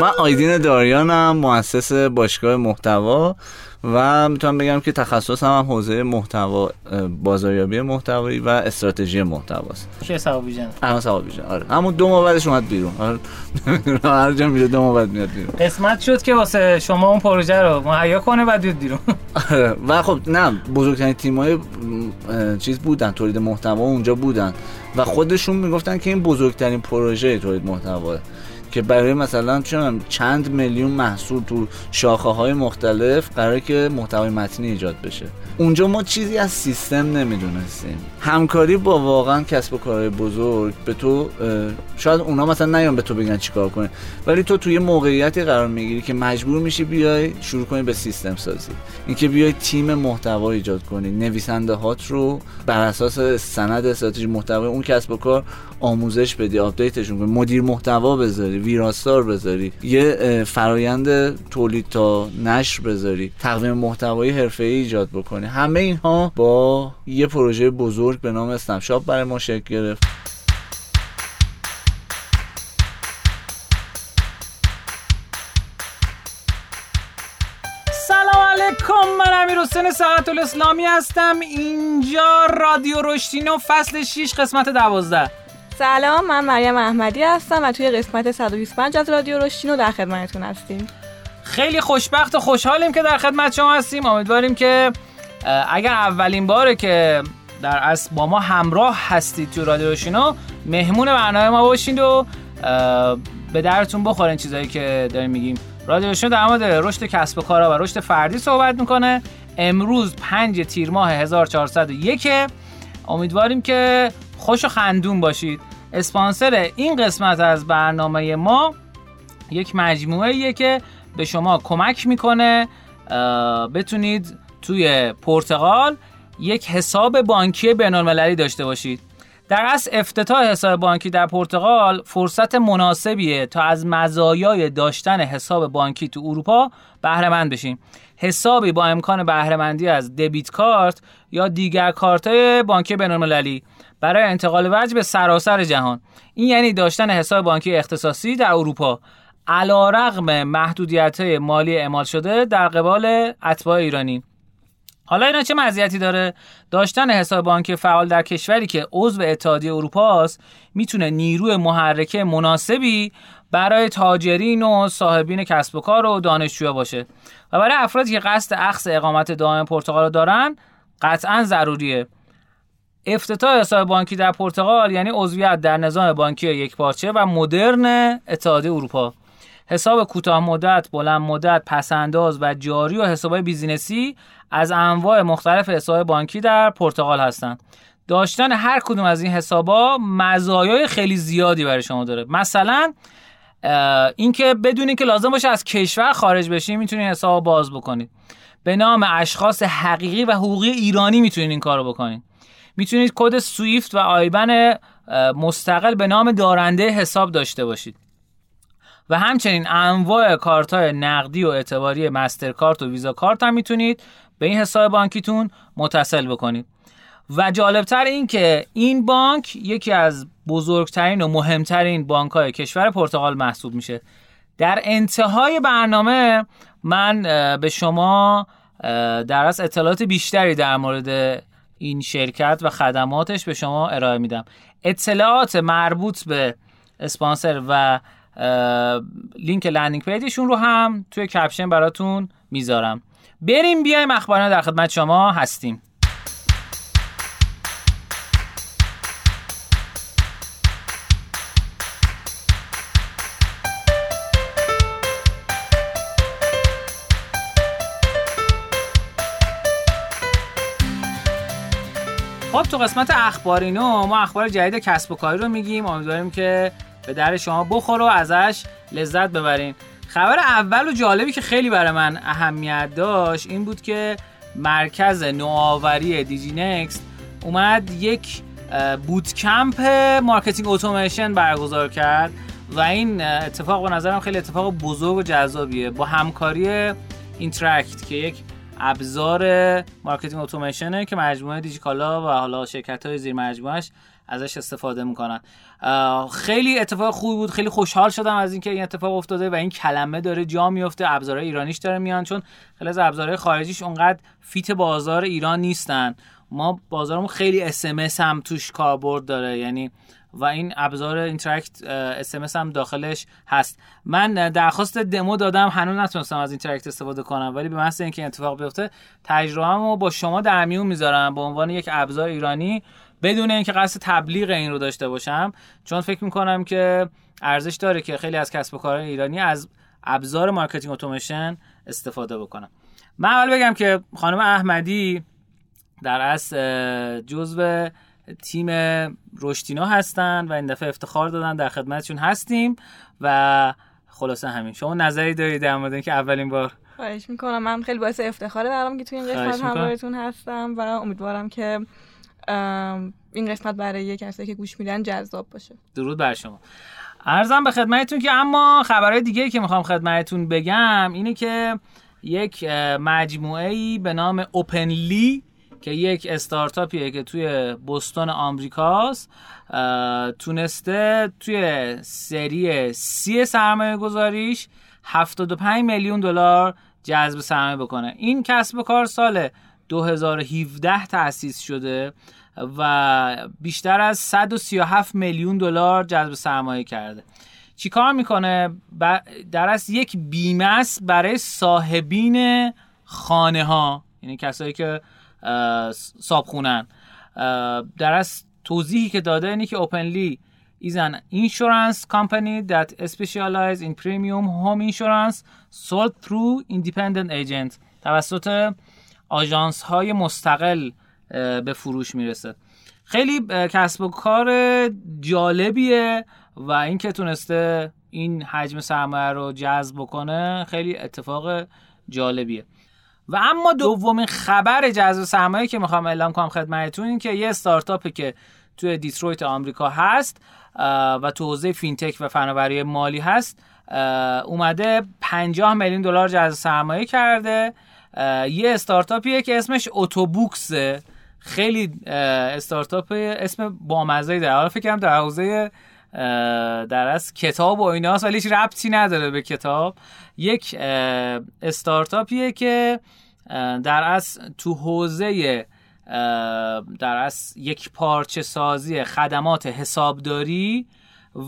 من آیدین داریانم مؤسس باشگاه محتوا و می‌تونم بگم که تخصص هم, حوزه محتوا بازاریابی محتوایی و استراتژی محتواست. چه حساب ویژن اما حساب ویژن آره. همون دو ماه بعدش اومد بیرون. آره. هر جا میره دو ماه بعد میاد بیرون. قسمت شد که واسه شما اون پروژه رو مهیا کنه بعد بیاد بیرون. آره. و خب نه بزرگترین تیمای چیز بودن تولید محتوا اونجا بودن. و خودشون می‌گفتن که این بزرگترین پروژه تولید محتوا که برای مثلا چند میلیون محصول تو شاخه های مختلف قراره که محتوای متنی ایجاد بشه. اونجا ما چیزی از سیستم نمی‌دونستیم. همکاری با واقعا کسب و کارهای بزرگ به تو شاید اونا مثلا نیان به تو بگن چیکار کنی ولی تو توی موقعیتی قرار می‌گیری که مجبور میشی بیای شروع کنی به سیستم سازی. اینکه بیای تیم محتوا ایجاد کنی نویسنده هات رو بر اساس سند استراتژی محتوا اون کسب و کار آموزش بدی آپدیتشون کنی. مدیر محتوا بذاری ویراستار بذاری یه فرایند تولید تا نشر بذاری تقویم محتوایی حرفه‌ای ایجاد بکنی. همه اینها با یه پروژه بزرگ به نام اسنپ برای ما شکل گرفت. سلام علیکم من امیر حسین ساعت الاسلامی هستم. اینجا رادیو رشتینو فصل 6 قسمت 12 سلام من مریم احمدی هستم و توی قسمت 125 از رادیو رشتینو در خدمتتون هستیم. خیلی خوشبخت و خوشحالیم که در خدمت شما هستیم. امیدواریم که اگر اولین باره که در اصل با ما همراه هستید تو رادیو رشتینو مهمون برنامه ما باشید و به درتون بخورین چیزایی که داریم میگیم. رادیو رشتینو در مورد رشد کسب و کارا و رشد فردی صحبت می‌کنه. امروز 5 تیر ماه 1401 امیدواریم که خوش و خندون باشید. اسپانسر این قسمت از برنامه ما یک مجموعه که به شما کمک می‌کنه بتونید توی پرتغال یک حساب بانکی بینالمللی داشته باشید. در اصل افتتاح حساب بانکی در پرتغال فرصت مناسبیه تا از مزایای داشتن حساب بانکی تو اروپا بهره مند بشیم. حسابی با امکان بهرهمندی از دبیت کارت یا دیگر کارت بانکی بینالمللی برای انتقال وجه به سراسر جهان. این یعنی داشتن حساب بانکی اختصاصی در اروپا. علا رغم محدودیت مالی اعمال شده در قبال اتباع ایرانی. حالا اینا چه مزیتی داره؟ داشتن حساب بانکی فعال در کشوری که عضو اتحادیه اروپا است می‌تونه نیروی محرکه مناسبی برای تاجرین و صاحبین کسب و کار و دانشجوها باشه. و برای افرادی که قصد اخذ اقامت دائم پرتغال دارن قطعا ضروریه. افتتاح حساب بانکی در پرتغال یعنی عضویت در نظام بانکی یکپارچه و مدرن اتحادیه اروپا. حساب کوتاه مدت، بلند مدت، پسنداز و جاری و حساب بیزینسی از انواع مختلف حساب بانکی در پرتغال هستند. داشتن هر کدوم از این حسابا مزایای خیلی زیادی برای شما داره. مثلا اینکه بدونید که لازم باشه از کشور خارج بشین می‌تونید حساب باز بکنید. به نام اشخاص حقیقی و حقوقی ایرانی می‌تونید این کارو بکنید. می‌تونید کد سویفت و آیبن مستقل به نام دارنده حساب داشته باشید. و همچنین انواع کارت های نقدی و اعتباری مسترکارت و ویزا کارت هم می‌تونید به این حساب بانکیتون متصل بکنید. و جالبتر این که این بانک یکی از بزرگترین و مهمترین بانک های کشور پرتغال محسوب میشه. در انتهای برنامه من به شما در از اطلاعات بیشتری در مورد این شرکت و خدماتش به شما ارائه میدم. اطلاعات مربوط به اسپانسر و لینک landing page شون رو هم توی caption براتون می‌ذارم. بریم بیایم اخبارینو در خدمت شما هستیم. خب تو قسمت اخبارینو ما اخبار جدید کسب و کاری رو میگیم. امیدواریم که به درد شما بخوره و ازش لذت ببرین. خبر اول و جالبی که خیلی برای من اهمیت داشت این بود که مرکز نوآوری دیجی نکست اومد یک bootcamp marketing automation برگزار کرد و این اتفاق به نظرم خیلی اتفاق بزرگ و جذابیه. با همکاری اینترک که یک ابزار marketing اتوماسیونه که مجموعه دیجی‌کالا و حالا شرکت های زیر مجموعش ازش استفاده می‌کنن. خیلی اتفاق خوبی بود. خیلی خوشحال شدم از اینکه این اتفاق افتاده و این کلمه داره جا میفته ابزارهای ایرانیش داره میان چون خیلی از ابزارهای خارجیش اونقدر fit بازار ایران نیستن. ما بازارمون خیلی SMS توش کاربرد داره. یعنی و این ابزار Intrack SMS داخلش هست. من درخواست دمو دادم. هنوز نتونستم از Intrack استفاده کنم. ولی به محض اینکه اتفاق بیفته تجربه‌مو با شما در میون می‌ذارم. به عنوان یک ابزار ایرانی بدون اینکه قصد تبلیغ این رو داشته باشم چون فکر می‌کنم که ارزش داره که خیلی از کسب و کارهای ایرانی از ابزار marketing اتوماسیون استفاده بکنن من اول بگم که خانم احمدی در اصل جزو تیم رشتینا هستن و این دفعه افتخار دادن در خدمتشون هستیم و خلاصه همین. شما نظری دارید در مورد اینکه اولین بار؟ خواهش می‌کنم. من خیلی باعث افتخاره برام که توی این قسمت همراهتون هستم و امیدوارم که این قسمت برای کسایی که گوش میدن جذاب باشه. درود بر شما. ارزم به خدمتتون که اما خبرهای دیگه که می‌خوام خدمتتون بگم اینه که یک مجموعه ای به نام اوپنلی که یک استارتاپیه که توی بستون آمریکاست تونسته توی سری سی سرمایه گذاریش 75 میلیون دلار جذب سرمایه بکنه. این کسب و کار سال 2017 تأسیس شده و بیشتر از 137 میلیون دلار جذب سرمایه کرده. چیکار می‌کنه؟ در از یک بیمه است برای صاحبین خانه ها یعنی کسایی که صابخونن. در از توضیحی که داده اینه که اوپنلی is an insurance company that specializes in premium home insurance sold through independent agent. توسط آژانس های مستقل به فروش می‌رسه. خیلی کسب و کار جالبیه و اینکه تونسته این حجم سرمایه رو جذب بکنه خیلی اتفاق جالبیه. و اما دومین خبر جذب سرمایه که می‌خوام اعلام کنم خدمتتون این که یه استارتاپی که توی دیترویت آمریکا هست و تو حوزه فینتک و فناوری مالی هست اومده 50 میلیون دلار جذب سرمایه کرده. یه استارتاپیه که اسمش Autobooks ه خیلی استارتاپ اسم بامزه‌ای داره. حالا فکر کنم در حوزه در از کتاب و ایناست ولی هیچ ربطی نداره به کتاب. یک استارتاپیه که در از تو حوزه در از یک پارچه سازی خدمات حسابداری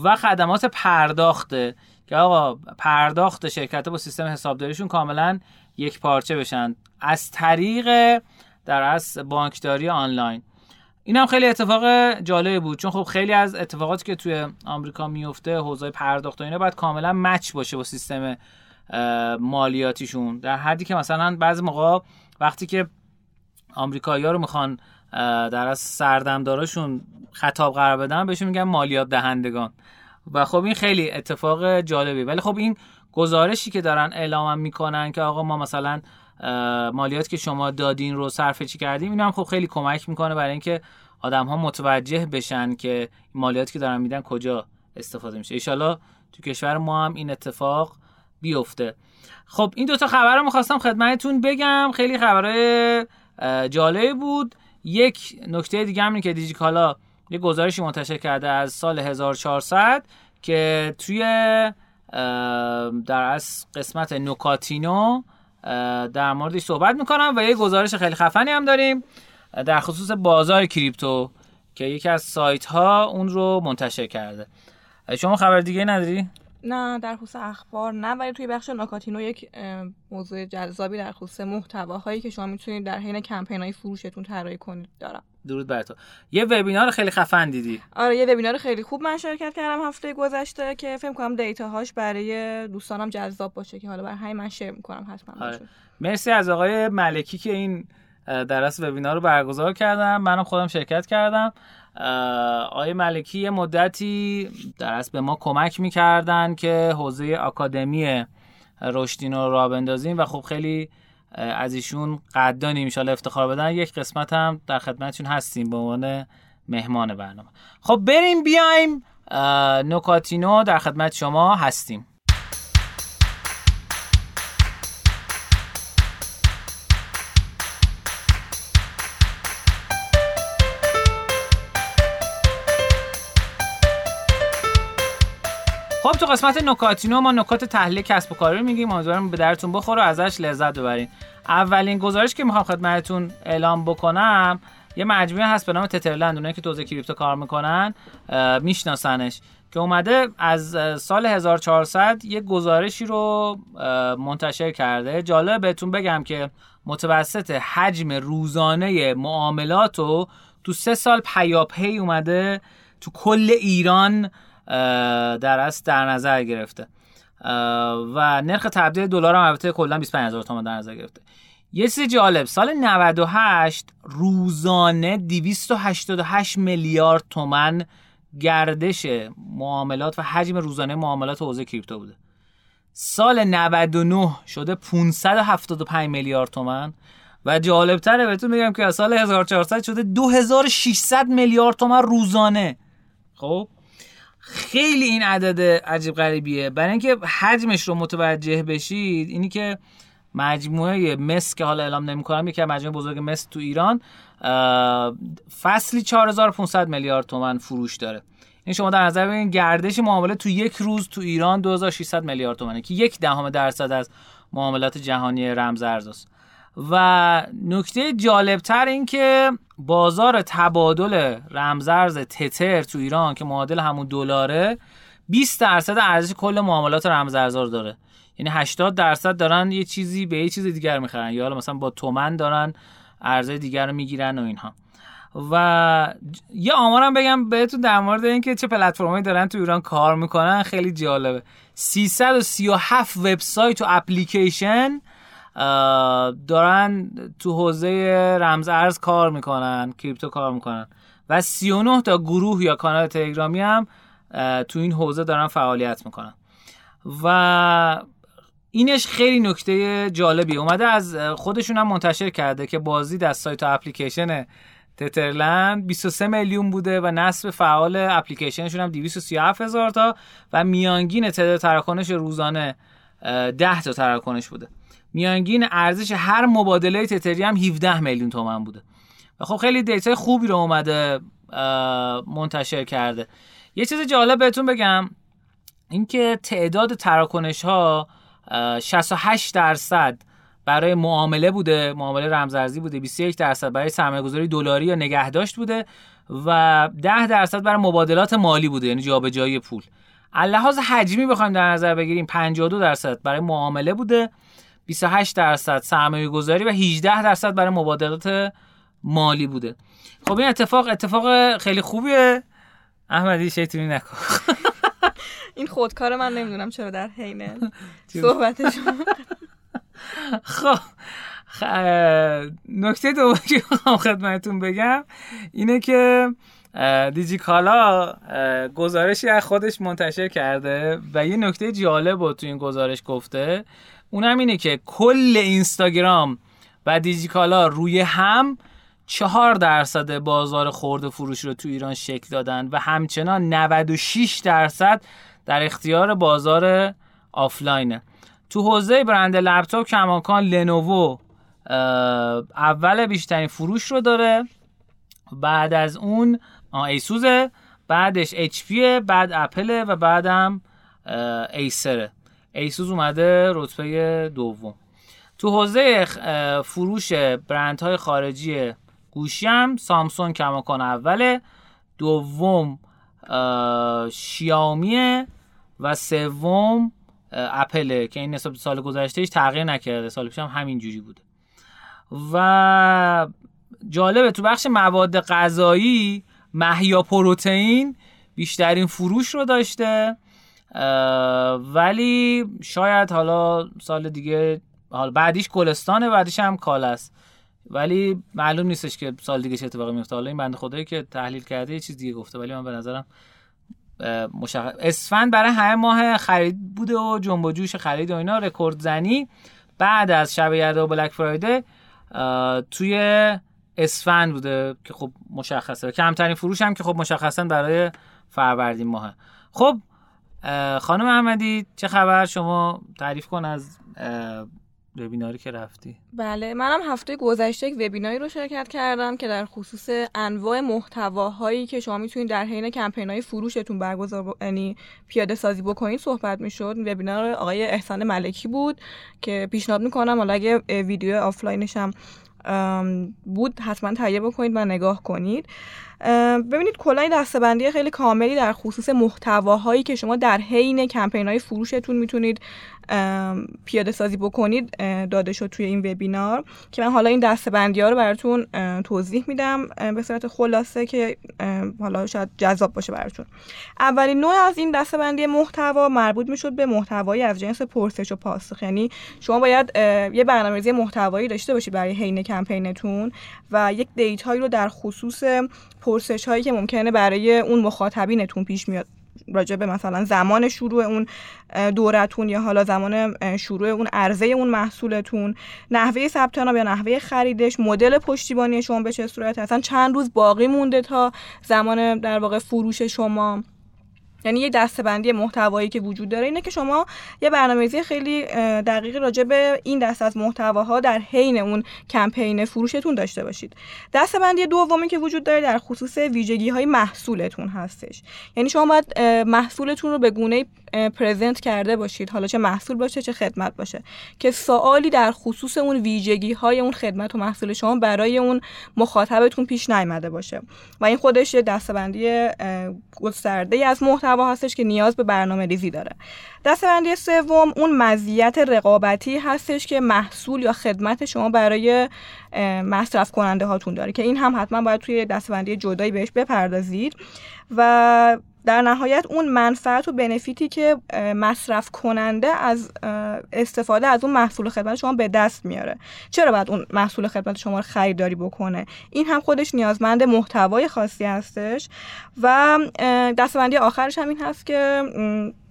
و خدمات پرداخته که آقا پرداخت شرکت با سیستم حسابداریشون کاملا یک پارچه بشن. از طریق در از بانکداری آنلاین. این هم خیلی اتفاق جالبی بود. چون خب خیلی از اتفاقاتی که توی آمریکا میفته حوزه پرداخت و اینا باید کاملا مچ باشه با سیستم مالیاتیشون. در حدی که مثلا بعضی موقع وقتی که آمریکایی‌ها رو می‌خوان در از سردمداراشون خطاب قرار بدن بهشون میگن مالیات دهندگان و خب این خیلی اتفاق جالبی. ولی خب این گزارشی که دارن اعلام می‌کنن که آقا ما مثلا مالیات که شما دادین رو صرفه چی کردیم؟ این هم خب خیلی کمک می‌کنه برای اینکه آدم ها متوجه بشن که مالیاتی که دارن میدن کجا استفاده میشه. ایشالا تو کشور ما هم این اتفاق بیفته. خب این دوتا خبر رو می‌خواستم خدمتتون بگم. خیلی خبرهای جالبی بود. یک نکته دیگه هم که دیجیکالا یه گزارشی منتشر کرده از سال 1400 که توی در از قسمت نوکاتینو در موردش صحبت می‌کنم و یه گزارش خیلی خفنی هم داریم. در خصوص بازار کریپتو که یکی از سایت ها اون رو منتشر کرده. شما خبر دیگه نداری؟ نه در خصوص اخبار نه ولی توی بخش ناکاتینو یک موضوع جذابی در خصوص محتواهایی که شما می‌تونید در حین کمپین های فروشتون طراحی کنید دارم. درود بر تو. یه وبینار خیلی خفن دیدی. آره یه وبینار خیلی خوب من شرکت کردم هفته گذشته که فکر کنم دیتاهاش برای دوستانم جذاب باشه که حالا برای همین من شیر می‌کنم حتما آره. مرسی از آقای ملکی که این درس وبینار رو برگزار کردم. منم خودم شرکت کردم. آقای ملکی یه مدتی در به ما کمک می‌کردن که حوزه آکادمی رشدین رو را بندازیم و خب خیلی از ایشون قدردانیم ان افتخار بدن. یک قسمت هم در خدمتشون هستیم به عنوان مهمان برنامه. خب بریم بیایم نوکاتینو در خدمت شما هستیم. تو قسمت نکاتینو ما نکات تحلیل کسب و کاری رو میگیم. امیدوارم به درتون بخوره و ازش لذت ببرین. اولین گزارش که می‌خوام خدمتتون اعلام بکنم یه مجموعه هست به نام تترلند اونایی که توزیع کریپتو کار می‌کنن میشناسنش. که اومده از سال 1400 یه گزارشی رو منتشر کرده. جالب بهتون بگم که متوسط حجم روزانه معاملات رو تو سه سال پیاپی اومده تو کل ایران در از در نظر گرفته. و نرخ تبدیل دلار هم البته کلا 25000 تومان در نظر گرفته. یه چیز جالب سال 98 روزانه 288 میلیارد تومن گردش معاملات و حجم روزانه معاملات حوزه کریپتو بوده. سال 99 شده 575 میلیارد تومن و جالبتره بهتون میگم که از سال 1400 شده 2600 میلیارد تومن روزانه. خب؟ خیلی این عدد عجیب غریبیه. برای اینکه حجمش رو متوجه بشید اینی که مجموعه مس که حالا اعلام نمی‌کنم یکی از مجموعه بزرگ مس تو ایران فصلی 4500 میلیارد تومن فروش داره. این شما در نظر بگیرید گردش معامله تو یک روز تو ایران 2600 میلیارد تومنه که یک دهم درصد از معاملات جهانی رمز ارزاست. و نکته جالبتر این که بازار تبادل رمزارز تتر تو ایران که معادل همون دلاره 20 درصد ارزش کل معاملات رمزارزا رو داره. یعنی 80 درصد دارن یه چیزی به یه چیز دیگر می‌خرن. یا مثلا با تومن دارن ارزهای دیگر رو می‌گیرن و اینها. و یه آمارم بگم بهتون در مورد اینکه چه پلتفرمایی دارن تو ایران کار می‌کنن خیلی جالبه. 337 وبسایت و اپلیکیشن دارن تو حوزه رمز ارز کار می‌کنن کریپتو کار می‌کنن. و 39 تا گروه یا کانال تلگرامی هم تو این حوزه دارن فعالیت می‌کنن. و اینش خیلی نکته جالبی. اومده از خودشون هم منتشر کرده که بازی از سایت اپلیکیشن تترلند 23 میلیون بوده و نصب فعال اپلیکیشنشون هم 237 هزار تا و میانگین تعداد تراکنش روزانه 10 تا تراکنش بوده. میانگین ارزش هر مبادله تتری هم 17 میلیون تومن بوده. و خب خیلی دیتای خوبی رو اومده منتشر کرده. یه چیز جالب بهتون بگم اینکه تعداد تراکنش ها 68 درصد برای معامله بوده معامله رمزارزی بوده 21 درصد برای سرمایه گذاری دلاری یا نگهداشت بوده و 10 درصد برای مبادلات مالی بوده یعنی جابجایی پول. لحاظ حجمی بخوایم در نظر بگیریم 52 درصد برای معامله بوده. 28 درصد سرمایه گذاری و 18 درصد برای مبادلات مالی بوده. خب این اتفاق اتفاق خیلی خوبیه. احمدی شیطونی نکن. این خودکار من نمی‌دونم چرا در حین صحبتشون خب نکته دوم که می‌خوام خدمتتون بگم اینه که دیجی کالا گزارشی از خودش منتشر کرده و یه نکته جالب بود تو این گزارش گفته. اونم اینه که کل اینستاگرام و دیجیکالا روی هم چهار درصد بازار خورد فروش رو تو ایران شکل دادن و همچنان 96 درصد در اختیار بازار آفلاینه. تو حوزه برند لپتاپ کماکان لنوو اول بیشترین فروش رو داره بعد از اون ایسوزه بعدش اچ بعد اپل و بعدم ایسره ایسوس اومده رتبه دوم. تو حوزه فروش برندهای خارجی گوشی هم سامسونگ کماکان اوله دوم شیائومی و سوم اپله که این نسبت سال گذشتهش تغییر نکرده. سال پیش هم همین جوری بوده. و جالبه تو بخش مواد غذایی محیا پروتئین بیشترین فروش رو داشته. ولی شاید حالا سال دیگه حالا بعدیش گلستانه بعدیش هم کال است. ولی معلوم نیستش که سال دیگه چه اتفاقی میفته. حالا این بنده خدایی که تحلیل کرده یه چیز دیگه گفته ولی من به نظرم مشخص اسفند برای همه ماه خرید بوده و جنب و جوش خرید و اینا رکورد زنی. بعد از شب یلدا و بلک فرایده توی اسفند بوده که خب مشخصه. کمترین فروش هم که خب مشخصا برای فروردین ماه خب خانم احمدی چه خبر؟ شما تعریف کن از وبیناری که رفتی. بله منم هفته گذشته یک وبیناری رو شرکت کردم که در خصوص انواع محتواهایی که شما می‌تونید در حین کمپین های فروشتون برگزار یعنی پیاده سازی بکنید صحبت می‌شد. وبینار آقای احسان ملکی بود که پیشنهاد می‌کنم حالا اگه ویدیو آفلاینش هم بود حتما تهیه بکنید و نگاه کنید. ببینید کلا دسته‌بندی خیلی کاملی در خصوص محتواهایی که شما در حین کمپین های فروشتون می‌تونید پیاده سازی بکنید داده شد توی این وبینار. که من حالا این دسته‌بندی ها رو براتون توضیح میدم به صورت خلاصه که حالا شاید جذاب باشه براتون. اولین نوع از این دستبندی محتوا مربوط می‌شد به محتوایی از جنس پرسش و پاسخ. یعنی شما باید یه برنامه‌ریزی محتوایی داشته باشید برای حین کمپینتون و یک دیتایی رو در خصوص پرسش هایی که ممکنه برای اون مخاطبینتون پیش میاد. راجع به مثلا زمان شروع اون دورتون یا حالا زمان شروع اون عرضه اون محصولتون نحوه ثبت نام یا نحوه خریدش مدل پشتیبانی شما به چه صورت اصلا چند روز باقی مونده تا زمان در واقع فروش شما؟ یعنی یه دستبندی محتوایی که وجود داره اینه که شما یه برنامه‌ریزی خیلی دقیقی راجع به این دست از محتواها در حین اون کمپین فروشتون داشته باشید. دستبندی دومی که وجود داره در خصوص ویژگی های محصولتون هستش. یعنی شما باید محصولتون رو به گونه پرزنت کرده باشید. حالا چه محصول باشه چه خدمت باشه. که سوالی در خصوص اون ویژگی های اون خدمت و محصول شما برای اون مخاطبتون پیش نیامده باشه. و این خودش یه دستبندی گسترده از محتوا هستش که نیاز به برنامه ریزی داره. دستبندی سوم اون مزیت رقابتی هستش که محصول یا خدمت شما برای مصرف کننده هاتون داره. که این هم حتما باید توی دستبندی جدایی بهش بپردازید. و در نهایت اون منفعت و بنفیتی که مصرف کننده از استفاده از اون محصول خدمت شما به دست میاره. چرا باید اون محصول خدمت شما رو خریداری بکنه؟ این هم خودش نیازمند محتوای خاصی هستش و دستبندی آخرش هم این هست که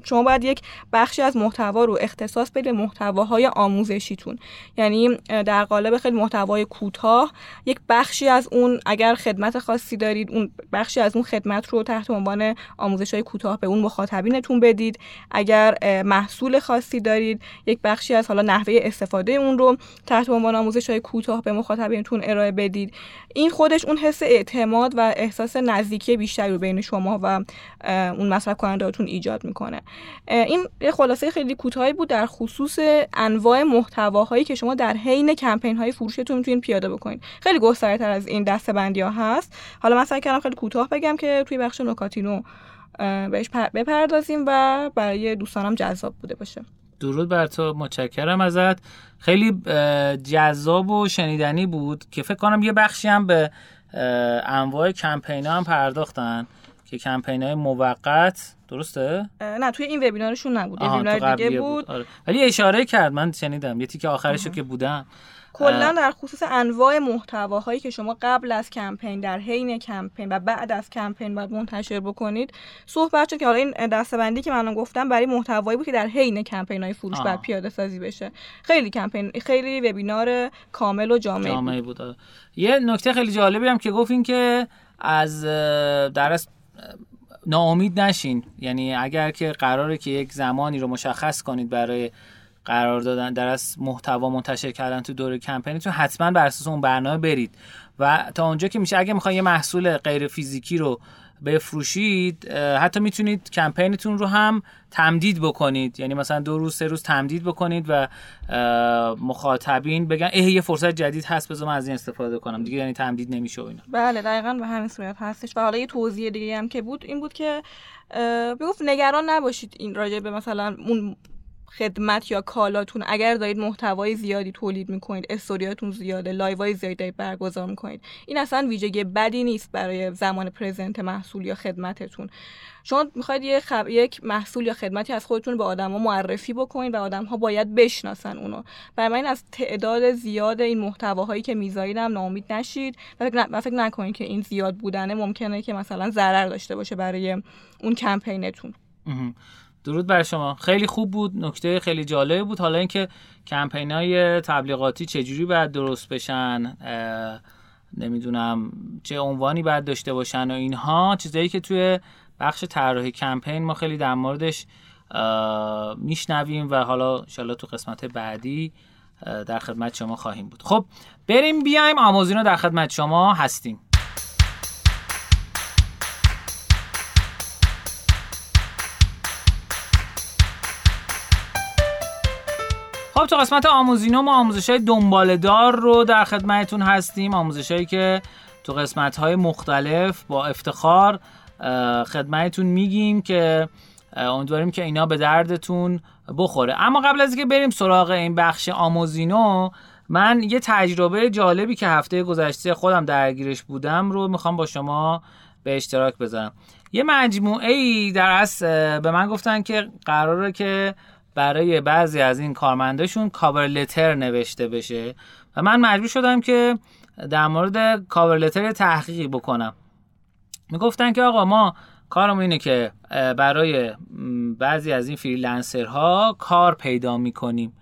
شما باید یک بخشی از محتوا رو اختصاص بدید به محتواهای آموزشیتون. یعنی در قالب خیلی محتوای کوتاه یک بخشی از اون اگر خدمت خاصی دارید اون بخشی از اون خدمت رو تحت عنوان آموزش های کوتاه به اون مخاطبینتون بدید. اگر محصول خاصی دارید یک بخشی از حالا نحوه استفاده اون رو تحت عنوان آموزش های کوتاه به مخاطبینتون ارائه بدید. این خودش اون حس اعتماد و احساس نزدیکی بیشتری رو بین شما و اون مصرف کنندهاتون ایجاد می‌کنه. این یه خلاصه خیلی کوتاهی بود در خصوص انواع محتواهایی که شما در حین کمپین های فروشتون می‌تونید پیاده بکنید. خیلی گسترده تر از این دسته بندی ها هست. حالا مثلا کردم خیلی کوتاه بگم که توی بخش نکاتینو بهش بپردازیم و برای دوستانم جذاب بوده باشه. درود بر تو. متشکرم ازت. خیلی جذاب و شنیدنی بود که فکر کنم یه بخشی هم به انواع کمپین هم پرداختن که کمپین های موقت درسته؟ نه توی این وبینارشون نبود. وبینار دیگه بود, آره. ولی اشاره کرد من شنیدم. یه تیکه آخرش که بودم. کلا در خصوص انواع محتواهایی که شما قبل از کمپین در حین کمپین و بعد از کمپین باید منتشر بکنید صحبت شد که حالا این دستبندی که من گفتم برای محتوایی بود که در حین کمپین های فروش باید پیاده سازی بشه. خیلی کمپین خیلی وبینار کامل و جامع, جامع بود, بود. یه نکته خیلی جالبی هم که گفت این که از درس ناامید نشین. یعنی اگر که قراره که یک زمانی رو مشخص کنید برای قرار دادن در از محتوا منتشر کردن تو دور کمپینتون حتما بر اساس اون برنامه برید. و تا اونجا که میشه اگه می‌خواین یه محصول غیر فیزیکی رو بفروشید حتی می‌تونید کمپینتون رو هم تمدید بکنید. یعنی مثلا دو روز سه روز تمدید بکنید و مخاطبین بگن اه یه فرصت جدید هست بذار من از این استفاده کنم. دیگه یعنی تمدید نمیشه و اینا. بله دقیقا به همین صورت هستش. و حالا یه توضیح دیگه هم که بود این بود که بگفت نگران نباشید این راجع به مثلا اون خدمت یا کالاتون اگر دارید محتوای زیادی تولید می‌کنید استوریاتون زیاده live های زیادی دارید برگزار می‌کنید این اصلا ویژگی بدی نیست برای زمان پرزنت محصول یا خدمتتون. شما می‌خواید یه خب... یک محصول یا خدمتی از خودتون به آدما معرفی بکنید و آدمها باید بشناسن اونو. برای من از تعداد زیاد این محتواهایی که می‌ذارید ناامید نشید و فکر, فکر نکنید که این زیاد بودنه ممکنه که مثلا ضرر داشته باشه برای اون کمپینتون. درود بر شما. خیلی خوب بود نکته خیلی جالب بود. حالا اینکه کمپین های تبلیغاتی چجوری باید درست بشن نمی‌دونم چه عنوانی باید داشته باشن و اینها چیزایی که توی بخش طراحی کمپین ما خیلی در موردش میشنویم و حالا انشالله تو قسمت بعدی در خدمت شما خواهیم بود. خب بریم بیایم. آموزینو در خدمت شما هستیم. خب تو قسمت آموزینو ما آموزش های دنبال دار رو در خدمتتون هستیم. آموزش هایی که تو قسمت های مختلف با افتخار خدمتتون میگیم که امیدواریم که اینا به دردتون بخوره. اما قبل از اینکه بریم سراغ این بخش آموزینو من یه تجربه جالبی که هفته گذشته خودم درگیرش بودم رو می‌خوام با شما به اشتراک بذارم. یه مجموعه ای در اصل به من گفتن که قراره که برای بعضی از این کارمنداشون cover letter نوشته بشه. و من مجبور شدم که در مورد cover letter تحقیقی بکنم. می‌گفتن که آقا ما کارمون اینه که برای بعضی از این freelancer ها کار پیدا می‌کنیم.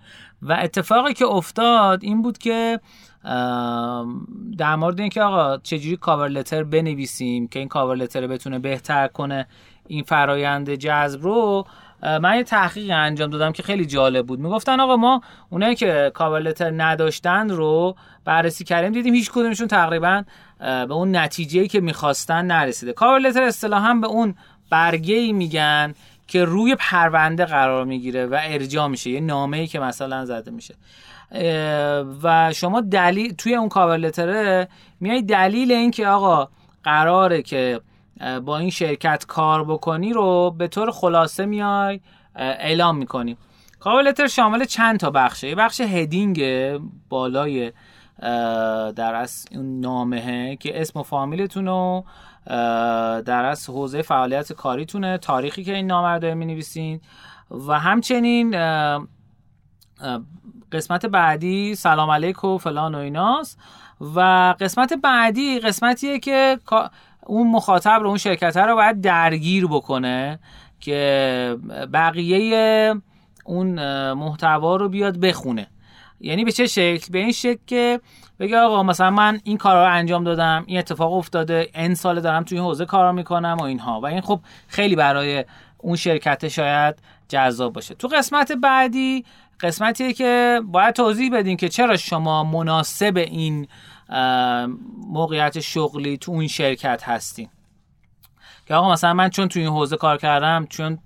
و اتفاقی که افتاد این بود که در مورد اینکه آقا چجوری cover letter بنویسیم که این cover letter بتونه بهتر کنه این فرایند جذب رو من یه تحقیق انجام دادم که خیلی جالب بود. می‌گفتن آقا ما اونایی که cover letter نداشتن رو بررسی کردیم دیدیم هیچ کدومشون تقریبا به اون نتیجه که می‌خواستن نرسیده. cover letter اصطلاحا به اون برگه ای میگن که روی پرونده قرار می‌گیره و ارجاع میشه یه نامه ای که مثلا زده میشه. و شما دلیل توی اون cover letter ه میای دلیل این که آقا قراره که با این شرکت کار بکنی رو به طور خلاصه میای اعلام می‌کنی. کاور لتر شامل چند تا بخشه؟ یه بخش هدینگ بالای در از اون نامه که اسم و فامیلتون رو در از حوزه فعالیت کاریتونه تاریخی که این نامه رو دارین می و همچنین قسمت بعدی سلام علیک فلان و ایناست. و قسمت بعدی قسمتیه که اون مخاطب رو اون شرکت رو باید درگیر بکنه که بقیه اون محتوا رو بیاد بخونه. یعنی به چه شکل؟ به این شکل که بگه آقا مثلا من این کارا رو انجام دادم این اتفاق افتاده این سال دارم توی این حوزه کار می‌کنم و اینها. و این خب خیلی برای اون شرکت شاید جذاب باشه. تو قسمت بعدی قسمتیه که باید توضیح بدین که چرا شما مناسب این موقعیت شغلی تو اون شرکت هستین که آقا مثلا من چون تو این حوزه کار کردم چون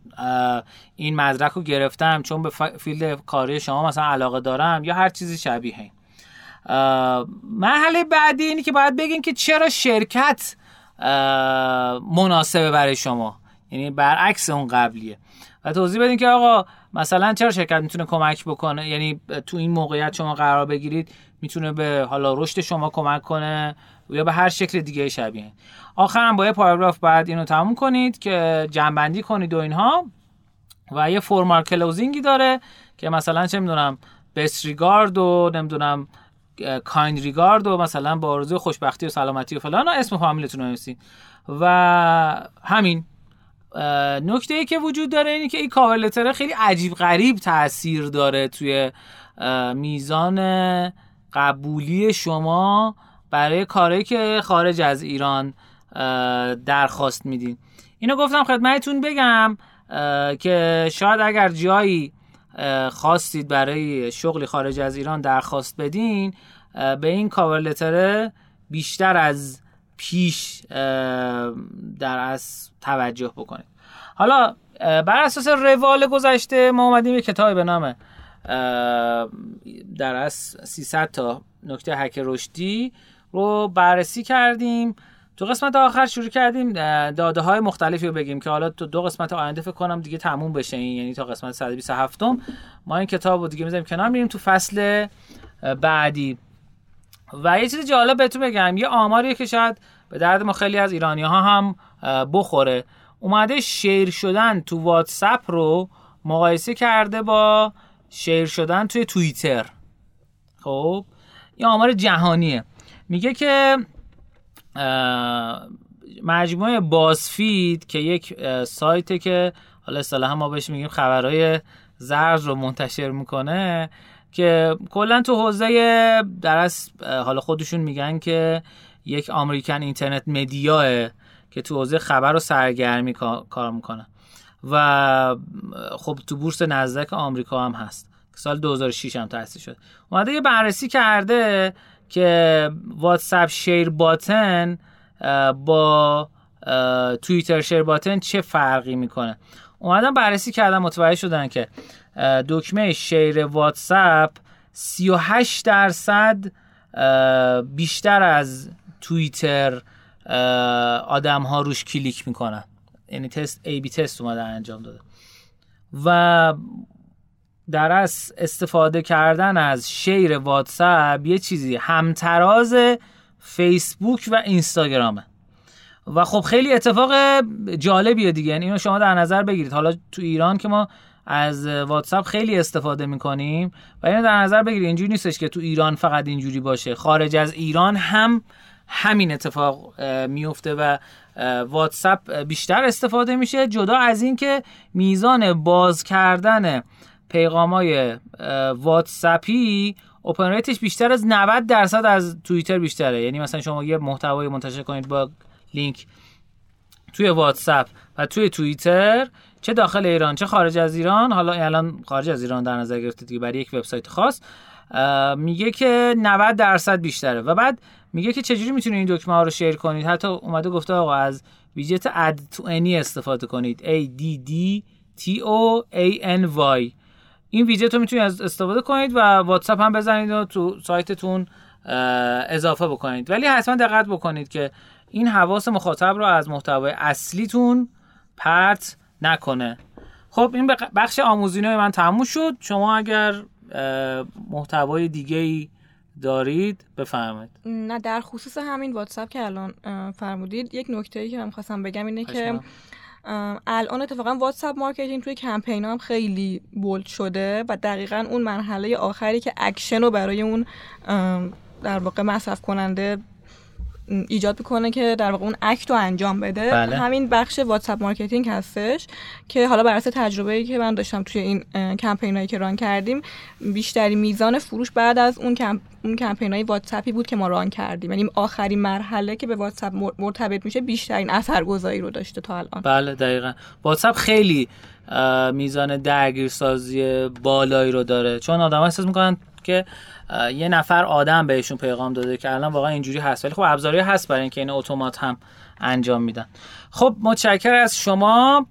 این مدرک رو گرفتم چون به فیلد کاری شما مثلا علاقه دارم یا هر چیزی شبیه این. مرحله بعدی اینی که باید بگین که چرا شرکت مناسبه برای شما. یعنی برعکس اون قبلیه. و توضیح بدین که آقا مثلا چرا شرکت می‌تونه کمک بکنه؟ یعنی تو این موقعیت شما قرار بگیرید می‌تونه به حالا رشد شما کمک کنه یا به هر شکل دیگه شبیه. آخرم با یه پاراگراف بعد اینو تموم کنید که جنبندی کنید و اینها. و یه فرمال کلوزینگی داره که مثلا چه می‌دونم بست ریگارد و نمی‌دونم کایند ریگارد و مثلا با آرزوی خوشبختی و سلامتی و فلان و اسم فامیلتون رو و همین. نکته ای که وجود داره اینه که این کاور خیلی عجیب غریب تاثیر داره توی میزان قبولی شما برای کاری که خارج از ایران درخواست میدین. اینو گفتم خدمتتون بگم که شاید اگر جایی خواستید برای شغلی خارج از ایران درخواست بدین به این کاور بیشتر از پیش در از توجه بکنید. حالا بر اساس روال گذشته ما اومدیم یه کتابی به نام در از 300 تا نکته حک رشدی رو بررسی کردیم. تو قسمت آخر شروع کردیم داده های مختلفی رو بگیم که حالا تو دو قسمت آینده فکر کنم دیگه تموم بشه این یعنی تا قسمت 127 ما این کتاب رو دیگه می‌ذاریم کنار میریم تو فصل بعدی. و یه چیز جالب بهتون بگم یه آماریه که شاید به درد ما خیلی از ایرانی ها هم بخوره. اومده شیر شدن تو واتساپ رو مقایسه کرده با شیر شدن توی توییتر. خب این آمار جهانیه. میگه که مجموعه بازفید که یک سایته که حالا اصطلاحا ما بهش میگیم خبرهای زرد رو منتشر می‌کنه که کلا تو حوزه در حالا خودشون میگن که یک آمریکن اینترنت مدیاه که تو حوزه خبر و سرگرمی کار می‌کنه. و خب تو بورس نزدک آمریکا هم هست. سال 2006 هم تأسیس شد. اومده یه بررسی کرده که واتساپ شیر باتن با توییتر شیر باتن چه فرقی می‌کنه؟ اومدن بررسی کردن متوجه شدن که دکمه شیر واتساپ 38 درصد بیشتر از توییتر آدم ها روش کلیک می‌کنن. یعنی تست ای بی تست اومده انجام داده. و در از استفاده کردن از شیر واتساپ یه چیزی همتراز فیسبوک و اینستاگرامه و خب خیلی اتفاق جالبیه دیگه. یعنی اینو شما در نظر بگیرید. حالا تو ایران که ما از واتساپ خیلی استفاده می‌کنیم و اینو در نظر بگیرید. اینجوری نیستش که تو ایران فقط اینجوری باشه. خارج از ایران هم همین اتفاق میفته و واتساپ بیشتر استفاده میشه جدا از اینکه میزان باز کردن پیغامای واتساپی اوپن ریتش بیشتر از 90 درصد از توییتر بیشتره. یعنی مثلا شما یه محتوای منتشر کنید با لینک توی واتساپ و توی توییتر چه داخل ایران چه خارج از ایران. حالا الان خارج از ایران در نظر گرفته دیگه برای یک وبسایت خاص میگه که 90 درصد بیشتره. و بعد میگه که چجوری می‌تونید این دکمه ها رو شیر کنید؟ حتی اومده گفته آقا از ویجت اد تو انی استفاده کنید. A D D T O A N Y. این ویجت رو می‌تونید استفاده کنید و واتساپ هم بزنید و تو سایتتون اضافه بکنید. ولی حتما دقت بکنید که این حواس مخاطب رو از محتوای اصلیتون پرت نکنه. خب این بخش آموزینه من تموم شد. شما اگر محتوای دیگه ای دارید بفرمایید. نه در خصوص همین واتساپ که الان فرمودید یک نکته ای که من خواستم بگم اینه که الان اتفاقا واتساپ marketing توی کمپین هم خیلی bold شده و دقیقا اون مرحله آخری که اکشن رو برای اون در واقع مصرف کننده ایجاد می‌کنه که در واقع اون act رو انجام بده. بله. همین بخش واتساپ marketing هستش که حالا بر اساس تجربه که من داشتم توی این کمپین هایی که run کردیم بیشتری میزان فروش بعد از اون کمپ اون کمپین های واتساپی بود که ما run کردیم. یعنی آخرین مرحله که به واتساپ مرتبط میشه بیشترین اثرگذاری رو داشته تا الان. بله دقیقا. واتساپ خیلی میزان درگیرسازی بالایی رو داره. چون آدم احساس می‌کنن که یه نفر آدم بهشون پیغام داده که الان واقعا اینجوری هست. ولی خب ابزاری هست برای اینکه این اتومات هم انجام میدن. خب متشکر از شما.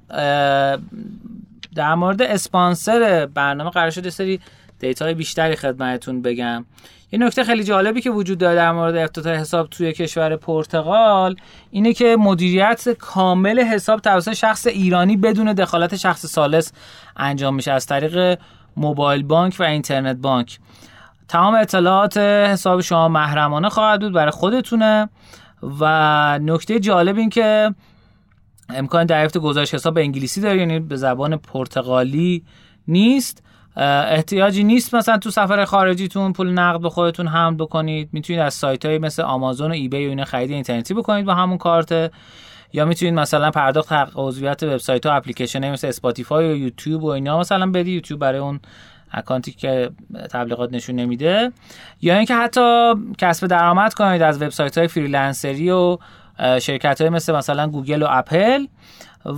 در مورد اسپانسر برنامه قرار شد سری data ی بیشتری خدمتتون بگم. یه نکته خیلی جالبی که وجود داره در مورد افتتاح حساب توی کشور پرتغال اینه که مدیریت کامل حساب توسط شخص ایرانی بدون دخالت شخص سالس انجام میشه از طریق موبایل بانک و اینترنت بانک. تمام اطلاعات حساب شما محرمانه خواهد بود برای خودتونه. و نکته جالب این که امکان دریافت گزارش حساب به انگلیسی داره یعنی به زبان پرتغالی نیست. احتیاجی نیست مثلا تو سفر خارجیتون پول نقد با خودتون حمل بکنید. می‌تونید از سایت های مثل آمازون و eBay و اینا خرید اینترنتی بکنید با همون کارت. یا می‌تونید مثلا پرداخت حق عضویت وبسایت ها اپلیکیشن مثل اسپاتیفای و یوتیوب و اینا مثلا بدی یوتیوب برای اون account ی که تبلیغات نشون نمیده. یا اینکه حتی کسب درآمد کنید از وبسایت های freelancer ی و شرکت های مثل مثلا گوگل و اپل.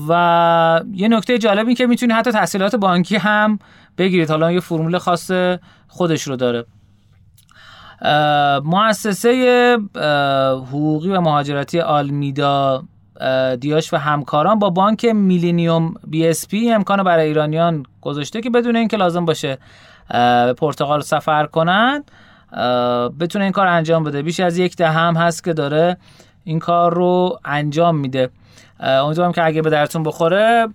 و یه نکته جالب این که می‌تونید حتی تسهیلات بانکی هم بگیرید. حالا یه فرمول خاص خودش رو داره. مؤسسه حقوقی و مهاجرتی آلمیدا دیاش و همکاران با بانک Millennium BCP امکان برای ایرانیان گذاشته که بدون اینکه لازم باشه به پرتغال سفر کنند بتونه این کار انجام بده. بیش از یک دهه هم هست که داره این کار رو انجام میده. امیدوارم که اگه به درتون بخوره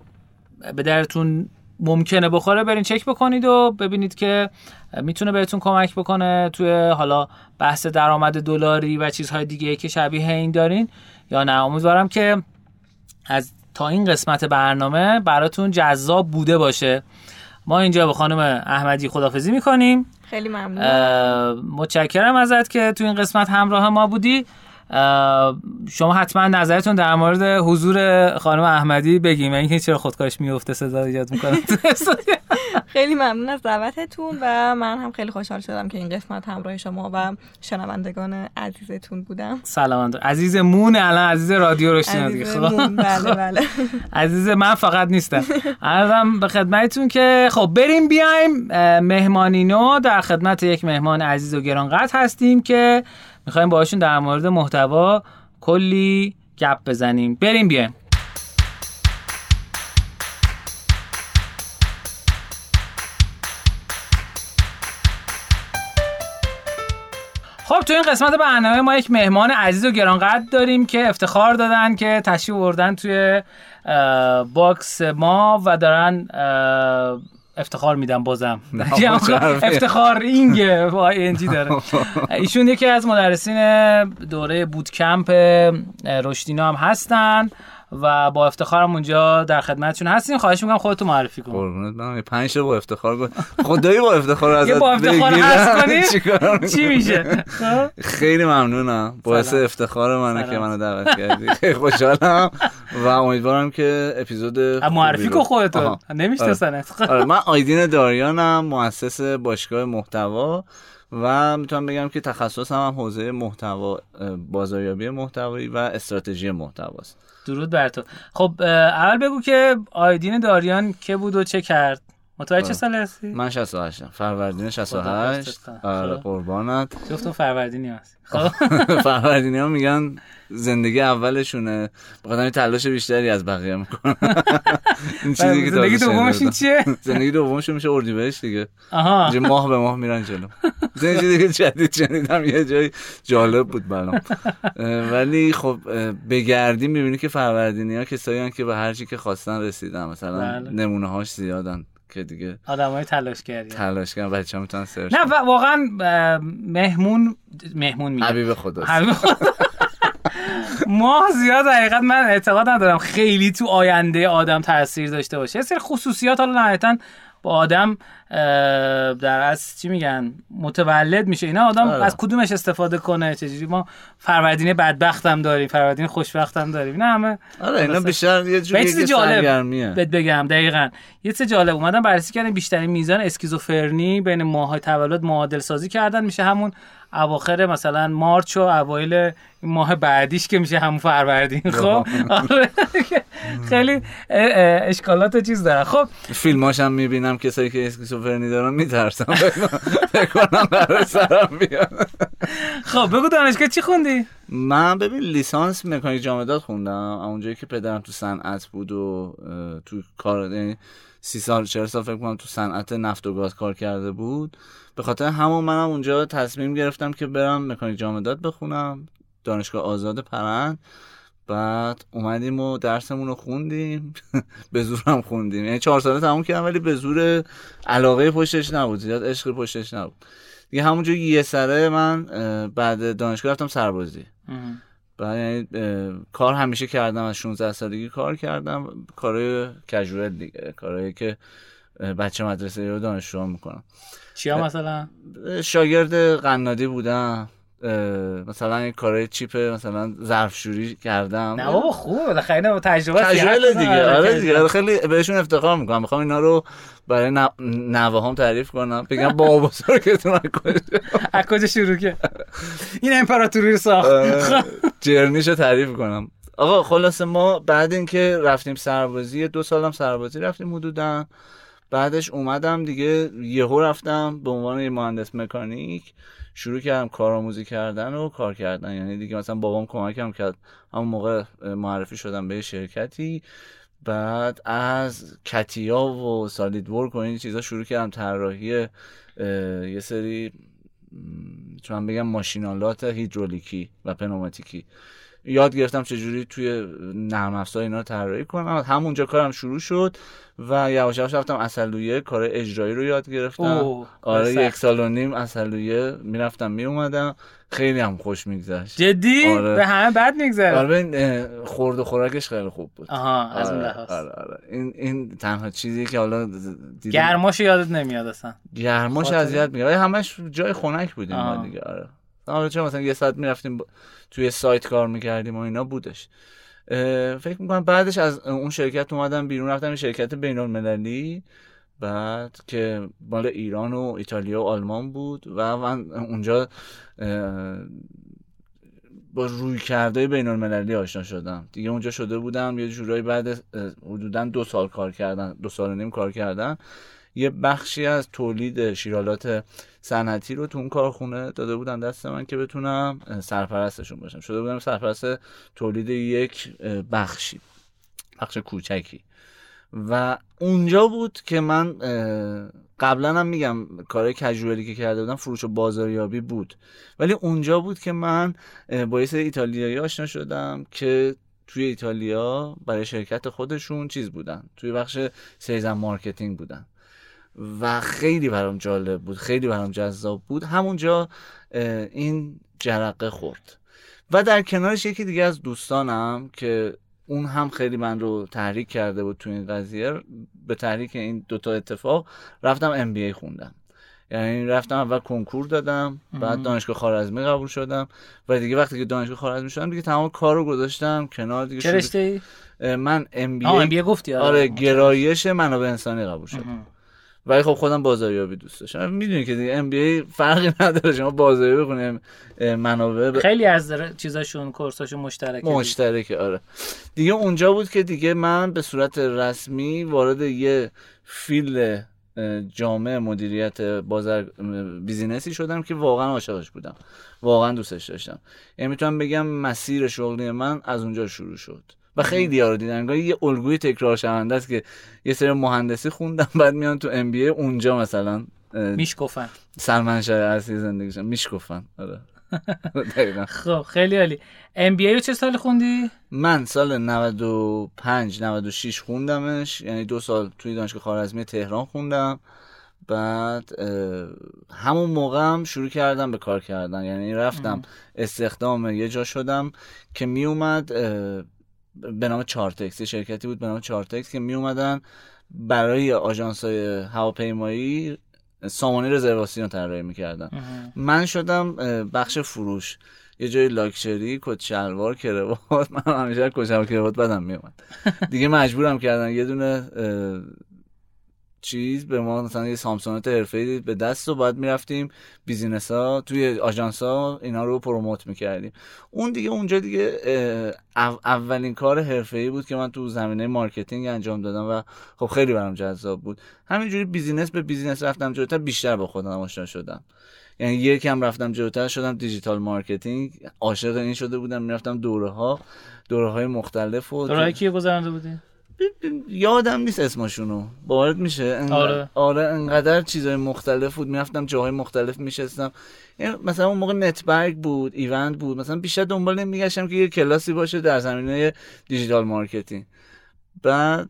به درتون ممکنه بخوره برین چک بکنید و ببینید که می‌تونه بهتون کمک بکنه توی حالا بحث درآمد دلاری و چیزهای دیگه که شبیه این دارین. یا نه. امیدوارم که از تا این قسمت برنامه براتون جذاب بوده باشه. ما اینجا به خانم احمدی خدافزی می‌کنیم. خیلی ممنون. متشکرم ازت که تو این قسمت همراه ما بودی. شما حتما نظرتون در مورد حضور خانم احمدی بگیم و اینکه چرا خودکاش میفته صدا ایجاد می‌کنه. خیلی ممنون از دعوتتون و من هم خیلی خوشحال شدم که این قسمت همراه شما و شنوندگان عزیزتون بودم. سلام عزیز مون الان عزیز رادیو روشنا دیگه خب. عزیزمون، بله بله. عزیز من فقط نیستم. عرضم به خدمتتون که خب بریم بیایم. اه، مهمانی نو در خدمت یک مهمان عزیز و گرانقدر هستیم که می‌خوایم باهاشون در مورد محتوا کلی گپ بزنیم. بریم بیایم. خب تو این قسمت برنامه ما یک مهمان عزیز و گرانقدر داریم که افتخار دادن که تشریف بردن توی باکس ما و دارن افتخار میدم بازم. چرا؟ افتخار اینگ با اینجی داره. ایشون یکی از مدرسین دوره بودکمپ اه، رشدینا هم هستن. و با افتخارم اونجا در خدمتشون هستیم خواهش می‌کنم خودتون معرفی کن قربونت برم پنج با افتخار گفت خدایی با افتخار یه با افتخار کنی؟ چی؟ میشه خب؟ خیلی ممنونم باعث. افتخار منه. که منو دعوت کردی خیلی خوشحالم و امیدوارم که اپیزود معرفی کن آها. نمیشناسنت آره من آیدین داریانم مؤسس باشگاه محتوا و می‌تونم بگم که تخصصم هم حوزه محتوا بازاریابی محتوایی و استراتژی محتواست درود بر تو. خب اول بگو که آیدین داریان که بود و چه کرد؟ متوجه چه آه. سال هستی؟ من 68 ام فروردین 68 خدا آره خب. قربانت. جفتون فروردینی هستی خب. فروردینی ها میگن زندگی اولشونه. بخاطر تلاش بیشتری از بقیه می‌کنن. این چیزی که زندگی دومش چیه؟ زندگی دومشون میشه اردیبهشت دیگه. آها. اینجا ماه به ماه میرن جلو. یه چیزی که جدید شنیدم یه جایی جالب بود برام. ولی خب اه، بگردی می‌بینی که فروردینی ها کسایی که به هر چی که خواستن رسیدن. مثلا بله. نمونه هاش زیادن. که دیگه آدم های تلاش کردی. تلاش کردن بچه ها می‌تونن سرچ نه و- واقعا مهمون مهمون میگم. حبیب خداست حبیب خدا. ما زیاد حقیقت من اعتقاد ندارم خیلی تو آینده آدم تاثیر داشته باشه. یه سری خصوصیات حالا نهایتا با آدم در از چی میگن متولد میشه. اینا آدم آره. از کدومش استفاده کنه؟ چجوری؟ ما فروردین بدبخت هم داریم فروردین خوشبخت هم داریم. نه همه آره اینا. بیشتر یه جوری چیز جالب بهت بگم دقیقا. یه چیز جالب اومدن بررسی کردن بیشترین میزان اسکیزوفرنی بین ماهای تولد معادل سازی کردن. میشه همون اواخر مثلا مارچ و اوایل ماه بعدیش که میشه همون فروردین خب؟ آره. خیلی اشکالات و چیز دارن. خب. فیلماش هم می‌بینم کسایی که اسکیزوفرنی دارن میترسم فکر کنم قرار سرم بیاد. خب بگو دانشگاه چی خوندی؟ من ببین لیسانس مکانیک جامدات خوندم. اونجایی که پدرم تو صنعت بود و تو کار یعنی سی سال چهل سال فکر کنم تو صنعت نفت و گاز کار کرده بود. به خاطر همون منم اونجا تصمیم گرفتم که برم مکانیک جامدات بخونم. دانشگاه آزاد پرند. بعد اومدیم و درسمون رو خوندیم. به زورم خوندیم. یعنی چهار ساله تموم کردم ولی به زور علاقه پشتش نبود. زیاد عشق پشتش نبود. دیگه همونجا یه سره من بعد دانشگاه رفتم سربازی. بعد یعنی کار همیشه کردم از 16 سالگی کار کردم. کارهای کژوال دیگه. کارهایی که بچه مدرسه رو دانشجو می‌کنم چیا مثلا؟ شاگرد قنادی بودم. مثلا کارهای چیپ مثلا ظرفشوری کردم. نه بابا خوبه. بالاخره با تجربه کژوال دیگه. آره دیگه. خیلی بهشون افتخار می‌کنم. می‌خوام اینا رو برای نوه هم تعریف کنم. بگم بابا بزرگتون از کجا؟ از کجا شروع که؟ این امپراتوری رو ساخت. آره، جرنیشو تعریف کنم. آقا خلاصه ما بعد اینکه رفتیم سربازی دو سالم سربازی رفتیم حدودا. بعدش اومدم دیگه یهو رفتم به عنوان یه مهندس مکانیک شروع کردم کارآموزی کردن و کار کردن. یعنی دیگه مثلا بابام کمکم کرد. همون موقع معرفی شدم به شرکتی. بعد از کتیا و سالید ورک و این چیزا شروع کردم طراحی یه سری چون بگم ماشینالات هیدرولیکی و پنوماتیکی. یاد گرفتم چجوری توی نرم افزار اینا رو طراحی کنم. همونجا کارم شروع شد و یواش یواش رفتم اصلویه کار اجرایی رو یاد گرفتم. آره. یک سال و نیم اصلویه می‌رفتم میومدم خیلی هم خوش میگذشت. جدی؟ آره. به همه بد میگذره. آره خورد و خوراکش خیلی خوب بود. آها از اون آره, لحاظ. آره, آره. این این تنها چیزی که حالا دیدم گرماشو یادت نمیاد اصلا. گرماش اذیت میگه ولی همش جای خنک بودیم دیگه آره. حالا چه مثلا یه ساعت می‌رفتیم توی سایت کار می‌کردیم و اینا بودش. فکر می‌کنم بعدش از اون شرکت اومدم بیرون رفتم یه شرکت بین المللی بعد که مال ایران و ایتالیا و آلمان بود و من اونجا با روی کرده بین المللی آشنا شدم. دیگه اونجا شده بودم یه جورایی بعد حدودا دو سال کار کردن دو سال نیم کار کردن. یه بخشی از تولید شیرالات صنعتی رو تو اون کارخونه داده بودن دست من که بتونم سرپرستشون باشم. شده بودم سرپرست تولید یک بخشی بخش کوچکی. و اونجا بود که من قبلا هم میگم کار کجوالی که کرده بودم فروش و بازاریابی بود. ولی اونجا بود که من با یه ایتالیایی آشنا شدم که توی ایتالیا برای شرکت خودشون چیز بودن. توی بخش season marketing بودن. و خیلی برام جالب بود خیلی برام جذاب بود. همونجا این جرقه خورد. و در کنارش یکی دیگه از دوستانم که اون هم خیلی من رو تحریک کرده بود تو این قضیه به تحریک این دوتا اتفاق رفتم MBA خوندم. یعنی رفتم اول کنکور دادم بعد دانشگاه خوارزمی قبول شدم و دیگه وقتی که دانشگاه خوارزمی شدم دیگه تمام کار رو گذاشتم کنار دیگه چه رشته من MBA گفتی آره, آره گرایش منابع انسانی قبول شدم ولی خب خودم بازاریابی دوست داشتم. می‌دونی که دیگه MBA فرقی نداره. شما بازاریابی بخونیم منابع ب... خیلی از چیزاشون course اشون مشترکه مشترکه آره. دیگه اونجا بود که دیگه من به صورت رسمی وارد یه field جامعه مدیریت بازار business ی شدم که واقعا عاشقش بودم. واقعا دوستش داشتم. یعنی می‌تونم بگم مسیر شغلی من از اونجا شروع شد. و خیلی رو دیدن. یه الگوی تکرار شونده است که یه سری مهندسی خوندم بعد میان تو ام بی اونجا مثلا میشکفن. سرمنشأ اصلی زندگیشون. میشکفن. آره. خب خیلی عالی. ام بی رو چه سال خوندی؟ من سال 95 96 خوندمش. یعنی دو سال توی دانشگاه خوارزمی تهران خوندم. بعد همون موقع هم شروع کردم به کار کردن. یعنی رفتم استخدام یه جا شدم که می اومد به نام چارتکس. یه شرکتی بود به نام چارتکس که می اومدن برای آژانس های هواپیمایی سامانه رزرواسیون طراحی می‌کردن. من شدم بخش فروش. یه جای لاکچری کت شلوار کروات. من همیشه کت شلوار کروات بدم میومد دیگه مجبورم کردن یه دونه چیز به ما مثلا یه سامسونت حرفه‌ای به دست و بعد می‌رفتیم business ها توی آژانس ها اینا رو promote می‌کردیم. اون دیگه اونجا دیگه اولین کار حرفه‌ای بود که من تو زمینه marketing انجام دادم و خب خیلی برام جذاب بود. همینجوری business به business رفتم جلوتر بیشتر با خودم آشنا شدم. یعنی یکم رفتم جلوتر شدم digital marketing. عاشق این شده بودم می‌رفتم دوره ها دوره های مختلف و دوره کیو گذرانده بودی؟ یادم نیست اسمشونو. باورت میشه؟ انقدر... آره. آره انقدر چیزای مختلف بود. می‌رفتم جاهای مختلف میشستم. یعنی مثلا اون موقع نتبرگ بود ایوند بود. مثلا بیشتر دنبال می‌گشتم که یه کلاسی باشه در زمینه digital marketing. بعد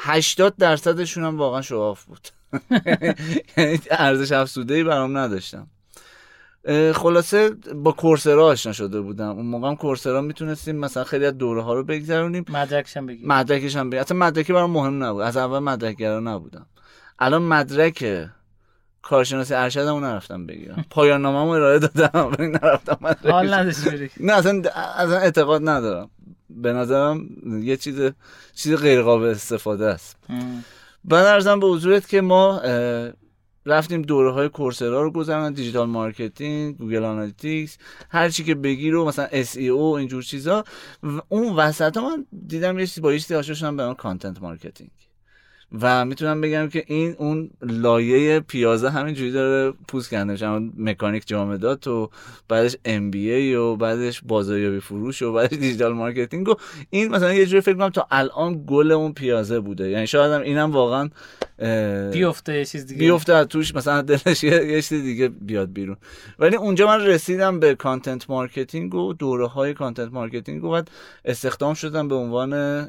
80 درصدشون هم واقعا show off بود. یعنی ارزش افزوده ای برام نداشت. خلاصه با Coursera آشنا شده بودم. اون موقع هم Coursera می‌تونستیم مثلا خیلی از دوره ها رو بگذرونیم. مدرکش هم بگیم مدرکش هم اصلا مدرکی برام مهم نبود. از اول مدرکگرا نبودم. الان مدرک کارشناسی ارشدمو نرفتم بگیرم. پایان نامه‌مو ارائه دادم ولی نرفتم مدرک حال نه اصلا اصلا اعتقاد ندارم. به نظرم یه چیز چیز غیر قابل استفاده است. بعد عرضم به حضورت که ما رفتیم دوره های Coursera رو گذروندن digital marketing Google Analytics هر چی که بگی رو مثلا SEO اینجور چیزا. اون وسط من دیدم یه چیزی با یه چیزی شدم به content marketing و می‌تونم بگم که این اون لایه پیازه همینجوری داره پوست کنده میشه. مکانیک جامدات و بعدش MBA و بعدش بازاریابی فروش و بعدش digital marketing و این مثلا یه جوری فکر کنم تا الان دل اون پیازه بوده. یعنی شاید هم اینم واقعا بیفته یه چیز دیگه. بیفته توش مثلا دلش یه چیز دیگه بیاد بیرون. ولی اونجا من رسیدم به content marketing و دوره های content marketing و بعد استخدام شدم به عنوان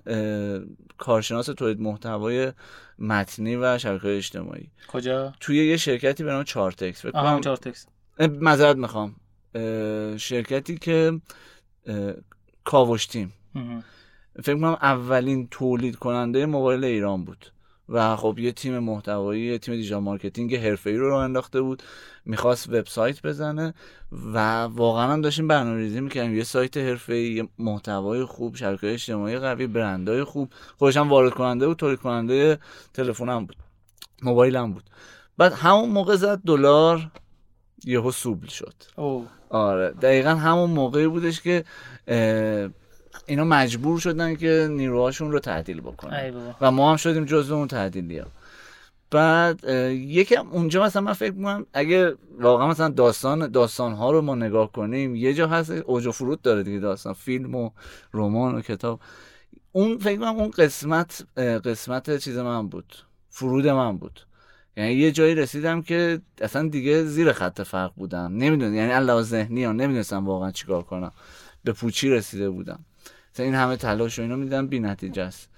کارشناس تولید محتوای متنی و شبکه اجتماعی. کجا؟ توی یه شرکتی به نام چارتکس. فکر کنم چارتکس. معذرت می‌خوام. شرکتی که کاوش تیم. فکر کنم اولین تولید کننده موبایل ایران بود. و خب یه تیم محتوایی یه تیم digital marketing حرفه‌ای رو راه انداخته بود. می‌خواست وبسایت بزنه و واقعا هم داشتیم برنامه‌ریزی می‌کردیم. یه سایت حرفه‌ای یه محتوای خوب شبکه اجتماعی قوی برندهای خوب. خودش هم وارد کننده و تولید کننده تلفنم بود. موبایلم بود. بعد همون موقع زد دلار یهو سوبل شد. او آره. دقیقا همون موقعی بودش که اینا مجبور شدن که نیروهاشون رو تعدیل بکنن. و ما هم شدیم جزو اون تعدیلی ها بعد یکم اونجا مثلا من فکر می‌کنم اگه واقعا مثلا داستان داستان ها رو ما نگاه کنیم یه جا هست اوج و فرود داره دیگه داستان فیلم و رمان و کتاب. اون فکر کنم اون قسمت قسمت چیز من بود فرود من بود. یعنی یه جایی رسیدم که اصلا دیگه زیر خط فرق بودم. نمی‌دونم یعنی الله ذهنی ها نمی‌دونستم واقعا چیکار کنم. به پوچی رسیده بودم. این همه تلاش و اینا میدم بی نتیجه است.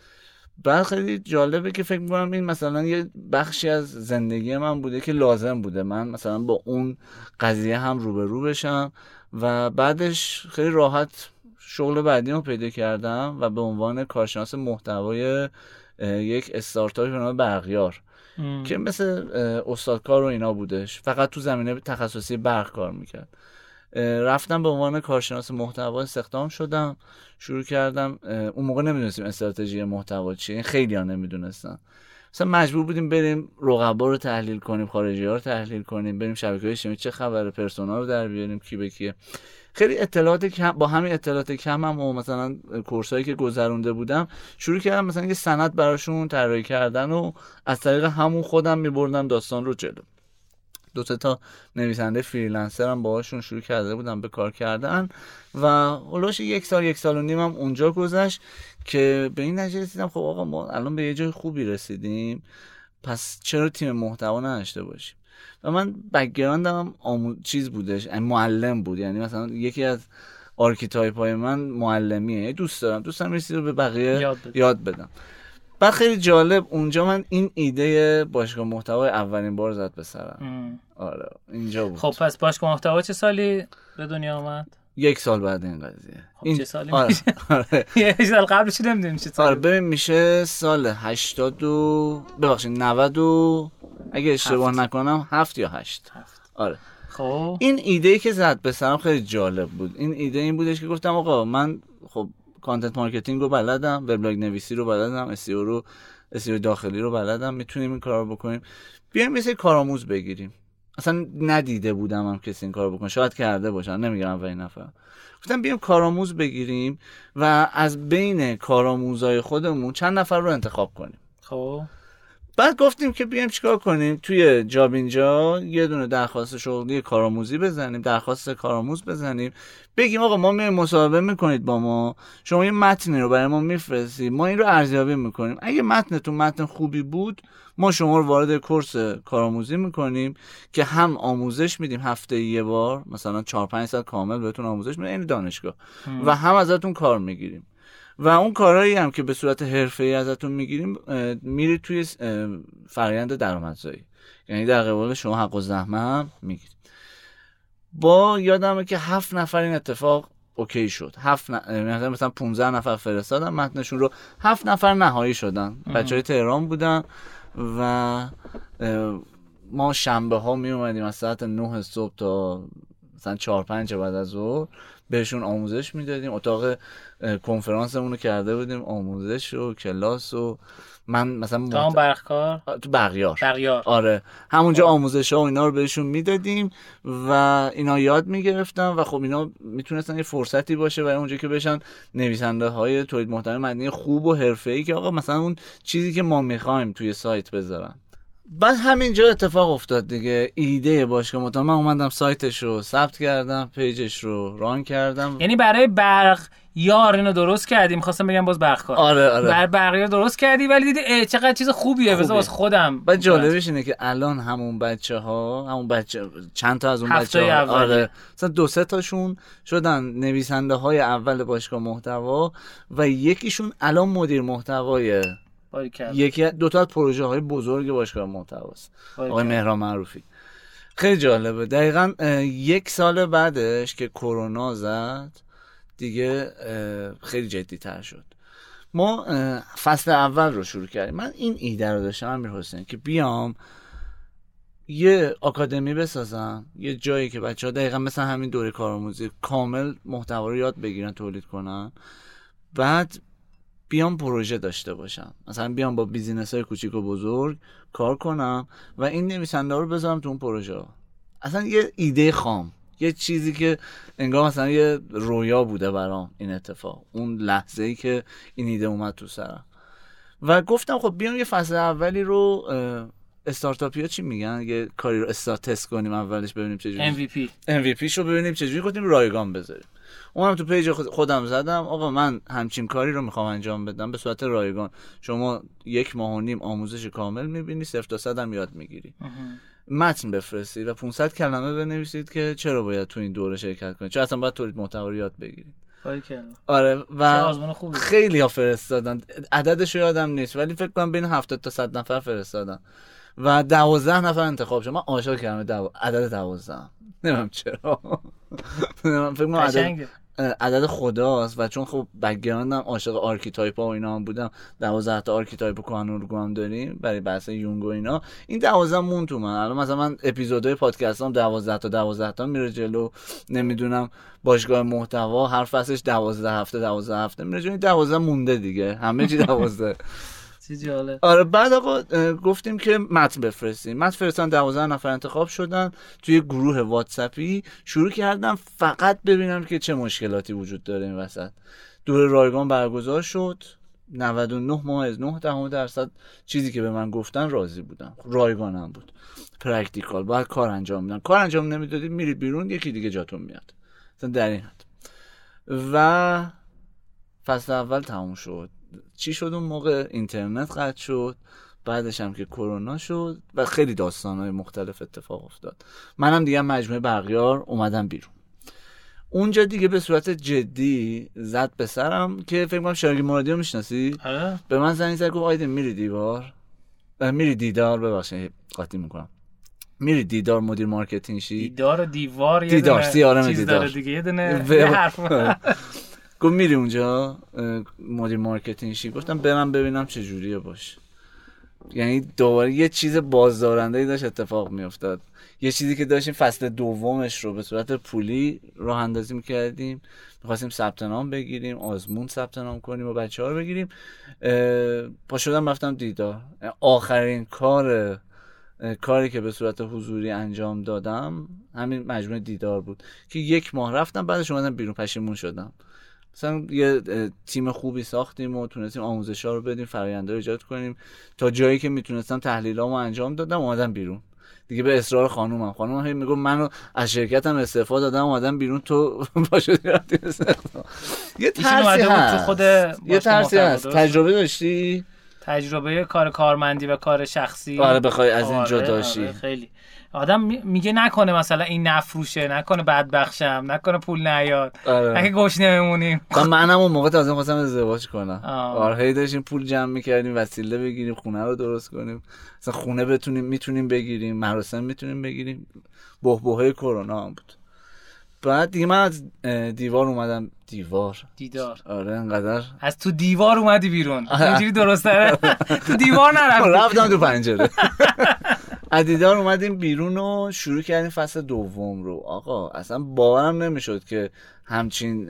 بعد خیلی جالبه که فکر می‌کنم این مثلا یه بخشی از زندگی من بوده که لازم بوده. من مثلا با اون قضیه هم روبرو بشم و بعدش خیلی راحت شغل بعدی رو پیدا کردم و به عنوان کارشناس محتوای یک استارتاپی به نام برقیار ام. که مثل استادکار و اینا بودش. فقط تو زمینه تخصصی برق کار می‌کرد. رفتم به عنوان کارشناس محتوا استخدام شدم. شروع کردم اون موقع نمی‌دونستیم استراتژی محتوا چیه خیلی ها نمی‌دونستن. مثلا مجبور بودیم بریم رقبا رو تحلیل کنیم خارجی ها رو تحلیل کنیم بریم شبکه اجتماعی چه خبره پرسونا رو در بیاریم کی به کیه. خیلی اطلاعات کم با همین اطلاعات کمم و مثلا کورس هایی که گذرونده بودم شروع کردم مثلا یه سند براشون طراحی کردن و از طریق همون خودم میبردم داستان رو جلو. دو تا نویسنده freelancer هم باهاشون شروع کرده بودم به کار کردن و هلوش یک سال یک سال و نیم هم اونجا گذشت که به این نتیجه رسیدم خب آقا ما الان به یه جای خوبی رسیدیم پس چرا تیم محتوا نداشته باشیم و من background م آمو... چیز بودش معلم بود یعنی مثلا یکی از archetype های من معلمیه دوست دارم دوست دارم رو به بقیه یاد. یاد بدم بعد خیلی جالب اونجا من این ایده باشگاه محتوای اولین بار زد به سرم. آره اینجا بود. خب پس باشگاه محتوا چه سالی به دنیا آمد؟ یک سال بعد این قضیه. خب چه سالی آره میشه؟ آره. یه سال قبلش نمی‌دونیم چه آره سالی ببین میشه سال 80 و ببخشید 90 و اگه اشتباه. نکنم هفت یا هشت. هفت. آره. خب. این ایده ای که زد به سرم خیلی جالب بود. این ایده این بودش که گفتم آقا من خب content marketing رو بلدم وبلاگ نویسی رو بلدم SEO رو SEO داخلی رو بلدم می‌تونیم این کار رو بکنیم. بیایم مثل کارآموز بگیریم. اصلا ندیده بودم هم کسی این کار بکنه. شاید کرده باشن نمیگم اولین نفر. گفتم بیایم کارآموز بگیریم و از بین کارآموزای خودمون چند نفر رو انتخاب کنیم. خب. بعد گفتیم که بیایم چیکار کنیم؟ توی جاب اینجا یه دونه درخواست شغلی کارآموزی بزنیم درخواست کارآموز بزنیم. بگیم آقا ما میایم مصاحبه می‌کنید با ما. شما یه متنی رو برای ما میفرستید. ما این رو ارزیابی می‌کنیم. اگه متنتون متن خوبی بود ما شما رو وارد کورس کارآموزی می‌کنیم که هم آموزش میدیم هفته یه بار مثلا 4 5 ساعت کامل بهتون آموزش میدیم این دانشگاه. و هم ازتون کار می‌گیریم. و اون کارهایی هم که به صورت حرفه‌ای ازتون می‌گیریم میرید توی فرآیند درآمدزایی. یعنی در قبال شما حق و زحمه هم می‌گیرید. با یادمه که هفت نفر این اتفاق اوکی شد. هفت ن... اه، مثلا 15 نفر فرستادن متنشون رو هفت نفر نهایی شدن. بچه های تهران بودن و ما شنبه ها می اومدیم از ساعت 9 صبح تا مثلا 4 5 بعد از ظهر. بهشون آموزش می‌دادیم. اتاق کنفرانسمون رو کرده بودیم آموزش و کلاس و من مثلا هم محت... برقکار؟ تو بغیار. بغیار. آره. همونجا آموزش ها و اینا رو بهشون می‌دادیم و اینا یاد می‌گرفتن و خب اینا می‌تونستن یه فرصتی باشه برای اونجا که بشن نویسنده های تولید محتوای مدنی خوب و حرفه‌ای که آقا مثلا اون چیزی که ما می‌خوایم توی سایت بذارن. بعد همینجا اتفاق افتاد دیگه. ایده باشگاه محتوا من اومدم سایتش رو ثبت کردم پیجش رو ران کردم. یعنی برای برق یار اینو درست کردی؟ می‌خواستم بگم باز برقکار آره آره. بر بقیه درست کردی ولی دیدی چقدر چیز خوبیه. بذار. واسه خودم بعد جالبش اینه که الان همون بچه ها همون بچه چند تا از اون بچه ها اولی. آره. مثلا دو سه تاشون شدن نویسنده های اول باشگاه محتوا و یکیشون الان مدیر محتوای. یکی دو تا از پروژه های بزرگ باشگاه محتواست آقای باریکلا. مهران معروفی. خیلی جالبه. دقیقا یک سال بعدش که کرونا زد دیگه خیلی جدی تر شد. ما فصل اول رو شروع کردیم. من این ایده رو داشتم امیر حسین که بیام یه آکادمی بسازم یه جایی که بچه ها دقیقا مثل همین دوره کارآموزی کامل محتوا رو یاد بگیرن تولید کنن. بعد بیام پروژه داشته باشم. مثلا بیام با بیزینس های کوچیک و بزرگ کار کنم و این نویسنده رو بذارم تو اون پروژه. اصلا یه ایده خام. یه چیزی که انگار مثلا یه رویا بوده برام این اتفاق. اون لحظه ای که این ایده اومد تو سرم. و گفتم خب بیام یه فصل اولی رو استارتاپی ها چی میگن؟ یه کاری رو استارت تست کنیم اولش ببینیم چجوری. MVP MVP رو ببینیم چجوری گفتیم رایگان بذاریم. اونم تو page خودم زدم. آقا من همچین کاری رو می‌خوام انجام بدم به صورت رایگان. شما یک ماه و نیم آموزش کامل می‌بینی صفر تا صد هم یاد می‌گیری. متن بفرستید و 500 کلمه بنویسید که چرا باید تو این دوره شرکت کنید؟ چرا اصلا باید تولید محتوا یاد بگیرید. آره و خیلی ها فرستادن. عددش یادم نیست ولی فکر کنم بین 70 تا 100 نفر فرستادن. و دوازده نفر انتخاب شد. من عاشق کردم دو... عدد دوازده. نمی‌دونم چرا. فکر کنم عدد عدد خداست و چون خب background م عاشق archetype ها و اینا هم بودم. دوازده تا archetype و کهن‌الگو هم داریم برای بحث یونگ و اینا. این دوازده مون تو من. الان مثلا من اپیزودهای پادکست هم دوازده تا دوازده تا میره جلو. نمی‌دونم باشگاه محتوا هر فصلش دوازده هفته دوازده هفته میره جلو. دوازده مونده دیگه. همه چی دوازده. آره بعد آقا گفتیم که متن بفرستیم. متن فرستان 12 نفر انتخاب شدن توی گروه واتسپی شروع کردم فقط ببینم که چه مشکلاتی وجود داره این وسط. دور رایگان برگزار شد. 99 ماه از 9 دهم درصد چیزی که به من گفتن راضی بودم. رایگانم بود. practical باید کار انجام میدن کار انجام نمی‌دادید میرید بیرون یکی دیگه جاتون میاد. در این حد. و فصل اول تموم شد. چی شد اون موقع؟ اینترنت قطع شد بعدش هم که کرونا شد و خیلی های مختلف اتفاق افتاد. منم دیگه مجموعه بغیار اومدم بیرون. اونجا دیگه به صورت جدی زد به سرم که فکر کنم شرگی مرادی رو می‌شناسی؟ آره. به من زنگ زد گفت آیدین میری دیوار؟ میری دیدار ببخشید قاطی می‌کنم. میری دیدار مدیر marketing شی؟ دیدار و دیوار دیدار سیارم دیدار. دیگه یه دونه گفت میری اونجا؟ مدیر marketing شی گفتم برم ببینم چه جوریه باش. یعنی دوباره یه چیز بازدارنده ای داشت اتفاق میافتاد. یه چیزی که داشتیم فصل دومش رو به صورت پولی راه اندازی می‌کردیم. می‌خواستیم ثبت نام بگیریم آزمون ثبت نام کنیم و بچه ها رو بگیریم. پا شدم رفتم دیدار. آخرین کار کاری که به صورت حضوری انجام دادم همین مجموعه دیدار بود. که یک ماه رفتم بعدش اومدم بیرون پشیمون شدم. مثلا یه تیم خوبی ساختیم و تونستیم آموزش ها رو بدیم فراینده رو ایجاد کنیم. تا جایی که می‌تونستم تحلیلامو انجام دادم اومدم بیرون. دیگه به اصرار خانومم. خانومم هی میگم منو از شرکتم استعفا دادم اومدم بیرون تو باشه یه ترسی هست. خود یه ترسی هست. تجربه داشتی؟ تجربه کار کارمندی و کار شخصی. آره بخوای از این جداشی آره خیلی. آدم میگه نکنه مثلا این نفروشه نکنه بدبخشم نکنه پول نیاد. آره. اگه گوش نمیمونیم. خب منم اون موقع تازه خواستم ازدواج کنم. آره هی داشتیم پول جمع می‌کردیم وسیله بگیریم خونه رو درست کنیم. مثلا خونه بتونیم می‌تونیم بگیریم مراسم می‌تونیم بگیریم. بهبهه کرونا هم بود. بعد دیگه من از دیوار اومدم. دیوار. دیدار. آره انقدر از تو دیوار اومدی بیرون. اینجوری درسته؟ تو دیوار نرفتی. رفتم تو پنجره. از دیدار اومدیم بیرون و شروع کردیم فصل دوم رو. آقا اصلا باورم نمی‌شد که همچین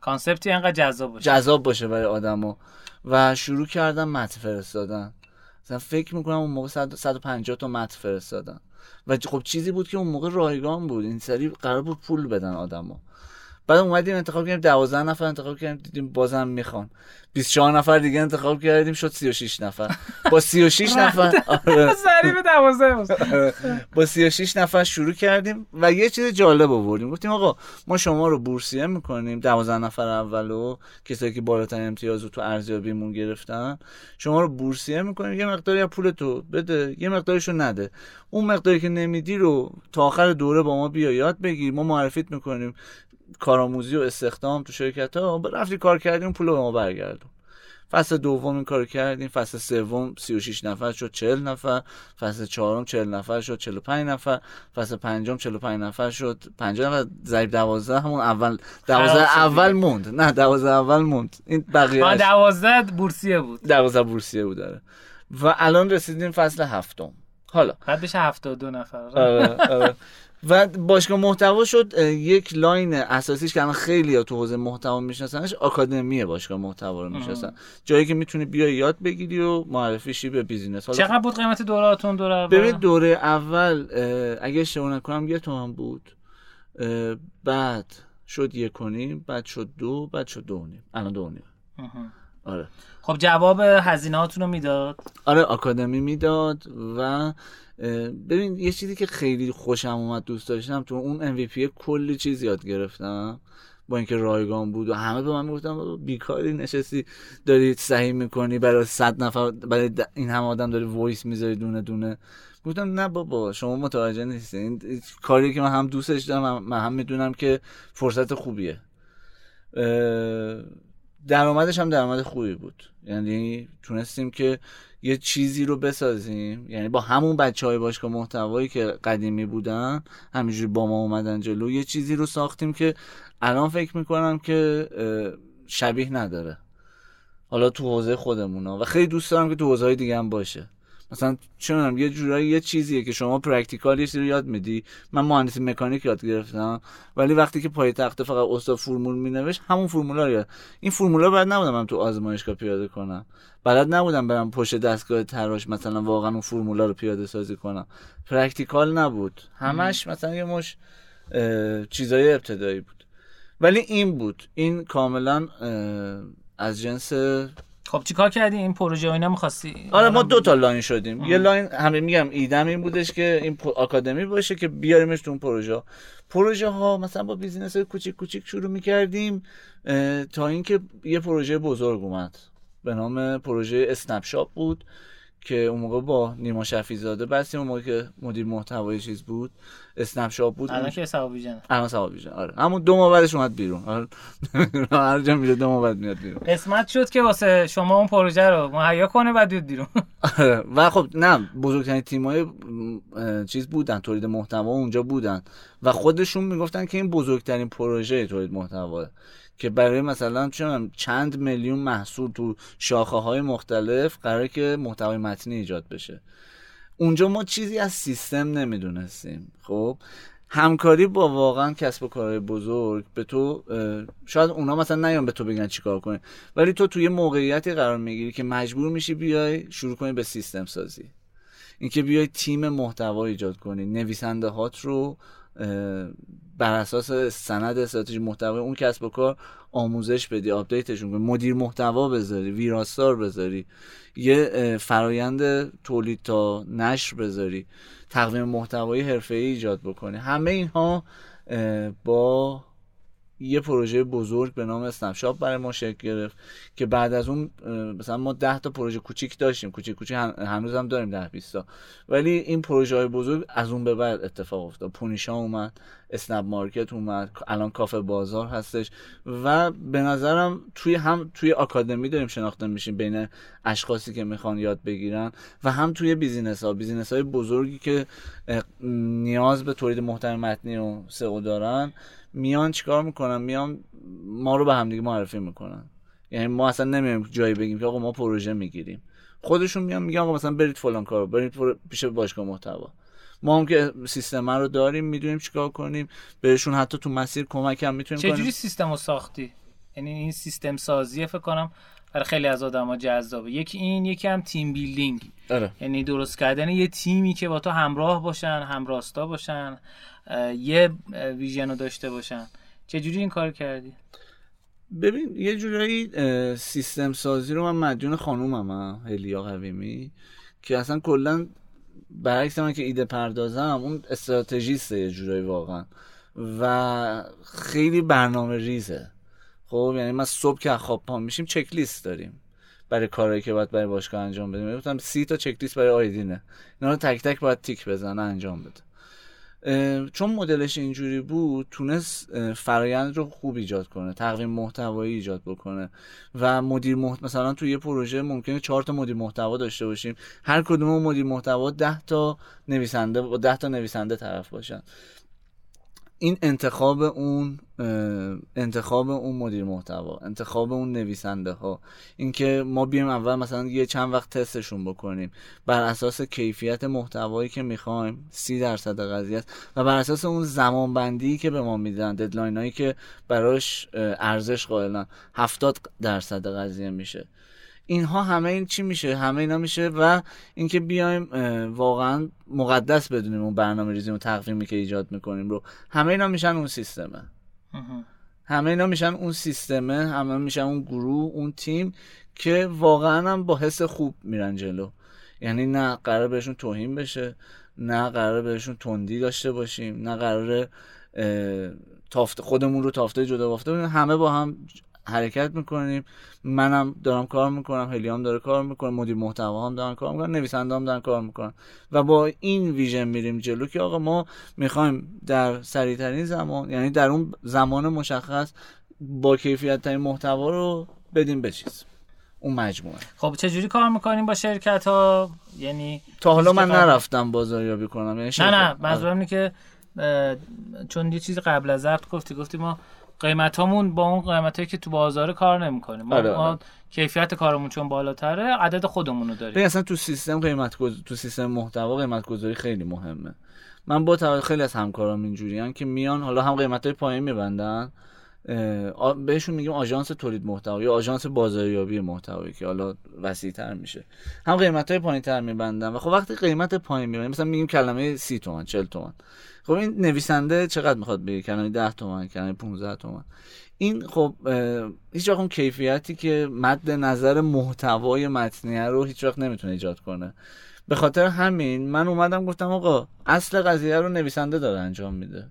کانسپتی انقدر جذاب باشه. جذاب باشه برای آدمو. و شروع کردم متن فرستادن. مثلا فکر می‌کنم اون موقع 150 تا متن فرستادن. و خب چیزی بود که اون موقع رایگان بود. این سری قرار بود پول بدن آدمو. بعد اومدیم انتخاب کردیم 12 نفر انتخاب کردیم دیدیم بازم می‌خوان. 24 نفر دیگه انتخاب کردیم شد 36 نفر. با 36 نفر آره. ضریب 12 آره. با 36 نفر شروع کردیم و یه چیز جالب آوردیم. گفتیم آقا ما شما رو بورسیه می‌کنیم 12 نفر اولو کسایی که بالاترین امتیاز رو تو ارزیابیمون گرفتن شما رو بورسیه می‌کنیم یه مقداری از پول تو بده یه مقداریشو نده. اون مقداری که نمیدی رو تا آخر دوره با ما بیا یاد بگیر ما معرفیت می‌کنیم. کارآموزی و استخدام تو شرکت ها رفتی کار کردیم پول به ما برگردون. فصل دوم این کار کردیم فصل سوم 36 نفر شد 40 نفر. فصل چهارم 40 نفر شد 45 نفر. فصل پنجم 45 نفر شد 50 نفر. ضریب 12 همون اول 12 اول موند. نه 12 اول موند. این بقیه 12 بورسیه بود. 12 بورسیه بود داره و الان رسیدیم فصل هفتم. حالا. بعد بشه 72 نفر. آره آره. و باشگاه محتوا شد یک لاین اساسیش که الان خیلی ها تو حوزه محتوا میشناسنش آکادمی باشگاه محتوا رو می‌شناسن. جایی که می‌تونی بیای یاد بگیری و معرفی شی به بیزینس. چقدر بود قیمت دوراتون دوره اول؟ ببین دوره اول اگه اشتباه نکنم یه تومن بود. بعد شد یک کنیم بعد شد دو بعد شد دو نیم. الان دو نیم. آره. خب جواب هزینه هاتون رو می‌داد؟ آره آکادمی می‌داد و ببین یه چیزی که خیلی خوشم اومد دوست داشتم تو اون MVP کلی چیز یاد گرفتم. با اینکه رایگان بود و همه به من می‌گفتن بیکاری نشستی داری صحیح می‌کنی برای صد نفر برای این همه آدم داری وایس می‌ذاری دونه دونه. گفتم نه بابا شما متوجه نیستی. این کاری که من هم دوستش دارم من هم می‌دونم که فرصت خوبیه. درآمدش هم درآمد خوبی بود. یعنی تونستیم که یه چیزی رو بسازیم. یعنی با همون بچه های باشگاه محتوایی که قدیمی بودن همینجوری با ما اومدن جلو یه چیزی رو ساختیم که الان فکر می‌کنم که شبیه نداره. حالا تو حوزه خودمون و خیلی دوست دارم که تو حوزه های دیگه هم باشه. مثلا چون یه جورایی یه چیزیه که شما practical یه رو یاد میدی. من مهندسی مکانیک یاد گرفتم ولی وقتی که پای تخت فقط استاد فرمول مینوشت همون فرمولا رو یاد این فرمولا بعد نبودم من تو آزمایشگاه پیاده کنم. بلد نبودم برم پشت دستگاه تراش مثلا واقعا اون فرمولا رو پیاده سازی کنم. practical نبود. همش مثلا یه مشت چیزای ابتدایی بود. ولی این بود. این کاملا از جنس خب چیکار کردی؟ این پروژه اینا می‌خواستی؟ آره ما دو تا لاین شدیم. آه. یه لاین همه میگم ایدم این بودش که این آکادمی باشه که بیاریمش تو اون پروژه پروژه ها مثلا با business های کوچیک کوچیک شروع می‌کردیم تا اینکه یه پروژه بزرگ اومد. به نام پروژه اسنپ شاپ بود. که اون موقع با نیما شفیع زاده بستیم اون موقع که مدیر محتوای چیز بود اسنپ شاپ بود الان که صبا ویژن الان صبا ویژن آره. همون دو ماه بعدش اومد بیرون. آره. هر جا میره دو ماه بعد میاد بیرون. قسمت شد که واسه شما اون پروژه رو مهیا کنه بعد بیاد بیرون. آره. و خب نه بزرگترین تیمای چیز بودن تولید محتوا اونجا بودن. و خودشون می‌گفتن که این بزرگترین پروژه تولید محتوا. که برای مثلا چند میلیون محصول تو شاخه های مختلف قراره که محتوای متنی ایجاد بشه. اونجا ما چیزی از سیستم نمی‌دونستیم. خب همکاری با واقعا کسب و کارهای بزرگ به تو شاید اونا مثلا نیان به تو بگن چیکار کنی ولی تو توی موقعیتی قرار می‌گیری که مجبور میشی بیای شروع کنی به سیستم سازی. اینکه بیای تیم محتوا ایجاد کنی نویسنده هات رو بر اساس سند استراتژی محتوا اون کسب و کار آموزش بدی آپدیتشون کنی. مدیر محتوا بذاری ویراستار بذاری. یه فرایند تولید تا نشر بذاری. تقویم محتوایی حرفه‌ای ایجاد بکنی. همه اینها با یه پروژه بزرگ به نام اسنپ برای ما شکل گرفت که بعد از اون مثلا ما 10 تا پروژه کوچیک داشتیم. کوچیک کوچیک هنوز هم داریم 10 20 تا. ولی این پروژه های بزرگ از اون به بعد اتفاق افتاد. پونیشا اومد. اسنپ مارکت اومد الان کافه بازار هستش و به نظرم توی هم توی آکادمی داریم شناخته میشیم بین اشخاصی که می‌خوان یاد بگیرن و هم توی business ها business های بزرگی که نیاز به تولید محتوای متنی و SEO دارن میان چیکار می‌کنن؟ میان ما رو به همدیگه معرفی می‌کنن. یعنی ما اصلا نمیایم جایی بگیم که آقا ما پروژه می‌گیریم. خودشون میان میگن آقا مثلا برید فلان کارو برید پیش باشگاه محتوا. ما هم که سیستم رو داریم می‌دونیم چیکار کنیم. بهشون حتی تو مسیر کمک هم می‌تونیم کنیم. چجوری سیستم رو ساختی؟ یعنی این سیستم سازی فکر کنم برای خیلی از آدما جذابه. یکی این یکی هم تیم بیلدینگ. آره. یعنی درست کردن یه تیمی که با تو همراه باشن همراستا باشن یه ویژن رو داشته باشن. چجوری این کار کردی؟ ببین یه جورایی سیستم سازی رو من مدیون خانومم هلیا قویمی که اصلا کلا برعکس من که ایده پردازم اون استراتژیسته یه جورایی واقعا. و خیلی برنامه ریزه. خب یعنی ما صبح که خواب پا میشیم چک لیست داریم برای کارهایی که باید برای باشگاه انجام بدیم. گفتم سی تا چک لیست برای آیدینه. اینا رو تک تک باید تیک بزنه انجام بده. چون مدلش اینجوری بود تونست فرایند رو خوب ایجاد کنه تقویم محتوایی ایجاد بکنه و مدیر محت... مثلا توی یه پروژه ممکنه چهار تا مدیر محتوا داشته باشیم. هر کدوم مدیر محتوا ده تا نویسنده و ده تا نویسنده طرف باشن. این انتخاب اون انتخاب اون مدیر محتوا انتخاب اون نویسنده ها اینکه ما بیایم اول مثلا یه چند وقت تستشون بکنیم. بر اساس کیفیت محتوایی که می‌خوایم سی درصد قضیه و بر اساس اون زمان بندی که به ما میدن ددلاین هایی که براش ارزش قائلن هفتاد درصد قضیه میشه. اینها همه این چی میشه؟ همه اینا میشه و اینکه بیایم واقعا مقدس بدونیم اون برنامه ریزی و تقویمی که ایجاد می‌کنیم رو. همه اینا میشن اون سیستمه. همه اینا میشن اون سیستمه همه میشن اون گروه اون تیم که واقعا هم با حس خوب میرن جلو. یعنی نه قرار بهشون توهین بشه نه قرار بهشون تندی داشته باشیم نه قرار تافت خودمون رو تافته جدا بافته همه با هم حرکت می‌کنیم. منم دارم کار می‌کنم هلیام داره کار می‌کنه مدیر محتوا هم دارن کار می‌کنن نویسنده هم دارن کار می‌کنن. و با این ویژن میریم جلو که آقا ما می‌خوایم در سریعترین زمان یعنی در اون زمان مشخص با کیفیت ترین محتوا رو بدیم به چیز. اون مجموعه. خب چه جوری کار می‌کنیم با شرکت ها یعنی تا حالا من نرفتم بازاریابی کنم. یعنی نه نه منظورم اینه که چون یه چیز قبل از ضبط گفتی گفتی ما قیمت همون با اون قیمت که تو بازار کار نمی‌کنیم ما, آره, آره. کیفیت کارمون چون بالاتره عدد خودمون رو داریم اصلا تو سیستم قیمت تو سیستم محتوا قیمت گذاری خیلی مهمه. من با خیلی از همکارام اینجوریان که میان حالا هم قیمت های پایین میبندن. بهشون میگیم آژانس تولید محتوا یا آژانس بازاریابی محتوایی که حالا وسیع‌تر میشه. هم قیمت های پایین تر میبندن و خب وقتی قیمت پایین میبندن مثلا میگیم کلمه 30 تومن 40 تومن. خب این نویسنده چقدر می‌خواد بگه؟ کلمه 10 تومن کلمه 15 تومن. این خب هیچ وقت اون کیفیتی که مد نظر محتوای متنیه رو هیچ وقت نمی‌تونه ایجاد کنه. به خاطر همین من اومدم گفتم آقا اصل قضیه رو نویسنده داره انجام میده.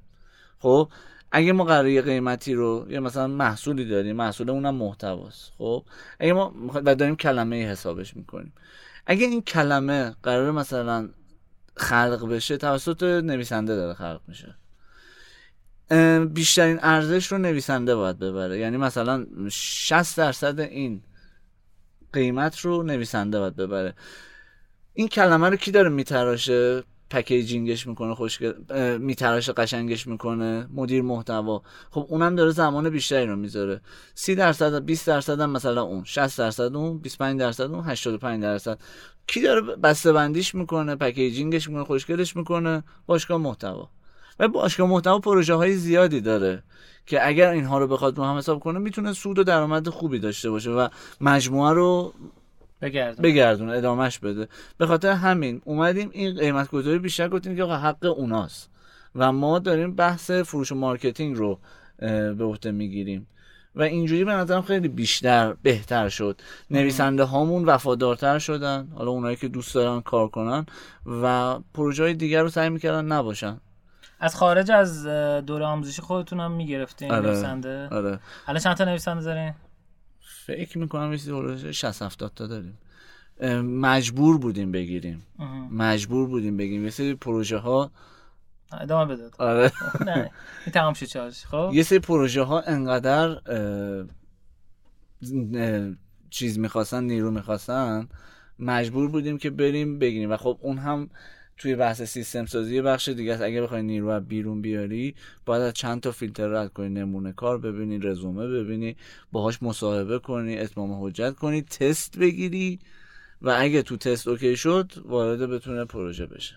خب اگه ما قراره یه قیمتی رو یا مثلا محصولی داریم محصول اونم محتواست خب؟ اگه ما و داریم کلمه حسابش می‌کنیم. اگه این کلمه قراره مثلا خلق بشه توسط نویسنده داره خلق میشه. بیشترین ارزش رو نویسنده باید ببره. یعنی مثلا 60 درصد این قیمت رو نویسنده باید ببره. این کلمه رو کی داره میتراشه؟ پکیجینگش می‌کنه خوشگل میتراشه قشنگش می‌کنه مدیر محتوا. خب اونم داره زمان بیشتری رو می‌ذاره. 30 درصد 20 درصد هم مثلا اون 60 درصد اون 25 درصد اون 85 درصد. کی داره بسته بندیش می‌کنه پکیجینگش می‌کنه خوشگلش می‌کنه؟ باشگاه محتوا. و باشگاه محتوا پروژه های زیادی داره که اگر اینها رو بخواد رو هم حساب کنه می‌تونه سود و درآمد خوبی داشته باشه و مجموعه رو بگردون. بگردون ادامش بده. به خاطر همین اومدیم این قیمت گذاری بیشتر گفتیم که حق اوناست. و ما داریم بحث فروش و marketing رو به عهده می‌گیریم. و اینجوری به نظرم خیلی بیشتر بهتر شد. نویسنده هامون وفادارتر شدن. حالا اونایی که دوست دارن کار کنن و پروژه های دیگر رو سعی می‌کردن نباشن. از خارج از دوره آموزشی خودتون هم می‌گرفتین آره. نویسنده؟ آره. الان چند تا نویسنده دارین؟ فکر می‌کنم یه چیزی 60 70 تا داریم. مجبور بودیم بگیریم. مجبور بودیم بگیریم. یه سری پروژه ها ادامه بده. آره. نه تمام شد خب؟ یه سری پروژه ها انقدر چیز می‌خواستن نیرو می‌خواستن مجبور بودیم که بریم بگیریم. و خب اون هم توی بحث سیستم سازی بخش دیگه است. اگه بخوای نیرو بیرون بیاری باید از چند تا فیلتر رد کنی. نمونه کار ببینی رزومه ببینی باهاش مصاحبه کنی اتمام حجت کنی تست بگیری و اگه تو تست اوکی شد وارد بتونه پروژه بشه.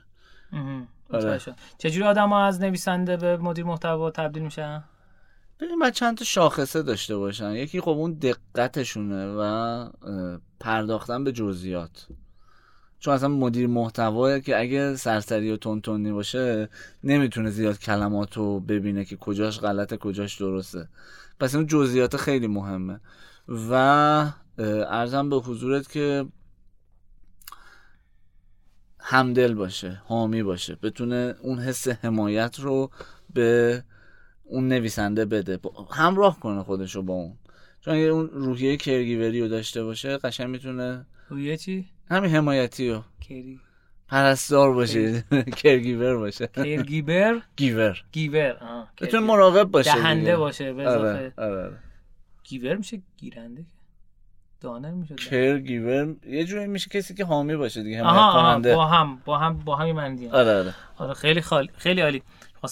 آره. چجوری آدم ها از نویسنده به مدیر محتوا تبدیل میشن؟ ببین باید چند تا شاخصه داشته باشن. یکی خب اون دقتشونه و پرداختن به جزئیات. چون اصلا مدیر محتوا که اگه سرسری و تونتونی باشه نمی‌تونه زیاد کلمات رو ببینه که کجاش غلطه کجاش درسته. پس این جزئیات خیلی مهمه. و ارزم به حضورت که همدل باشه حامی باشه بتونه اون حس حمایت رو به اون نویسنده بده. همراه کنه خودشو با اون. چون اگه اون روحیه کرگیوری رو داشته باشه قشنگ می‌تونه روحیه چی؟ همین حمایتی کری. پرستار باشه کرگیور باشه. کرگیبر گیور. گیور کرگیبر. مراقب باشه. دهنده باشه به اضافه. آره آره. آره. گیور میشه گیرنده دانر میشه کرگیور یه جوری میشه کسی که حامی باشه دیگه حمایت کننده. با هم با هم با هم آره آره. آره خیلی خالی خیلی عالی.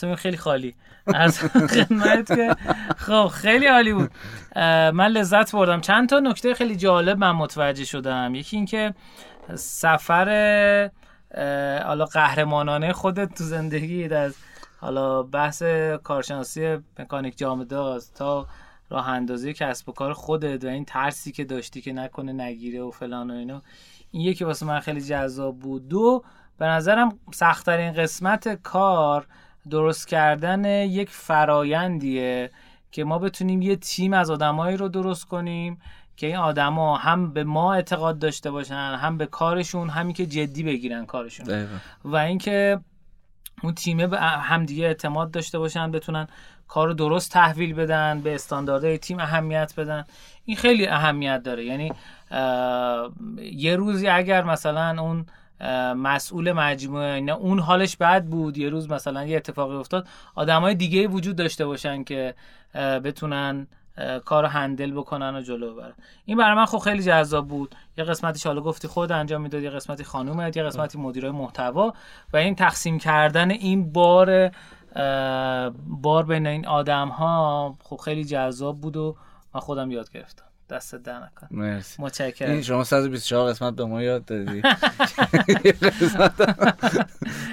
بگم خیلی خالی. از خدمت که خب خیلی عالی بود. من لذت بردم. چند تا نکته خیلی جالب من متوجه شدم. یکی اینکه سفر اه، حالا قهرمانانه خودت تو زندگی از حالا بحث کارشناسی مکانیک جامداز تا راه اندازی کسب و کار خودت و این ترسی که داشتی که نکنه نگیره و فلان و اینا. این یکی واسه من خیلی جذاب بود. دو به نظرم سختترین قسمت کار درست کردن یک فرایندیه که ما بتونیم یه تیم از آدمایی رو درست کنیم که این آدما هم به ما اعتقاد داشته باشن هم به کارشون همین که جدی بگیرن کارشون. دقیقاً. و اینکه اون تیمه به همدیگه اعتماد داشته باشن بتونن کار رو درست تحویل بدن به استانداردهای تیم اهمیت بدن. این خیلی اهمیت داره. یعنی اه، یه روزی اگر مثلا اون مسئول مجموعه اینا اون حالش بد بود. یه روز مثلا یه اتفاقی افتاد آدمای دیگه وجود داشته باشن که بتونن کار هندل بکنن و جلو ببرن. این برای من خب خیلی جذاب بود. یه قسمتیش حالا گفتی خود انجام می‌داد یه قسمتی خانومت یه قسمتی مدیرای محتوا. و این تقسیم کردن این بار بار بین این آدم ها خب خیلی جذاب بود و من خودم یاد گرفتم. دست در نکن مرسی. متشکرم. این شما 124 قسمت به ما یاد دادی.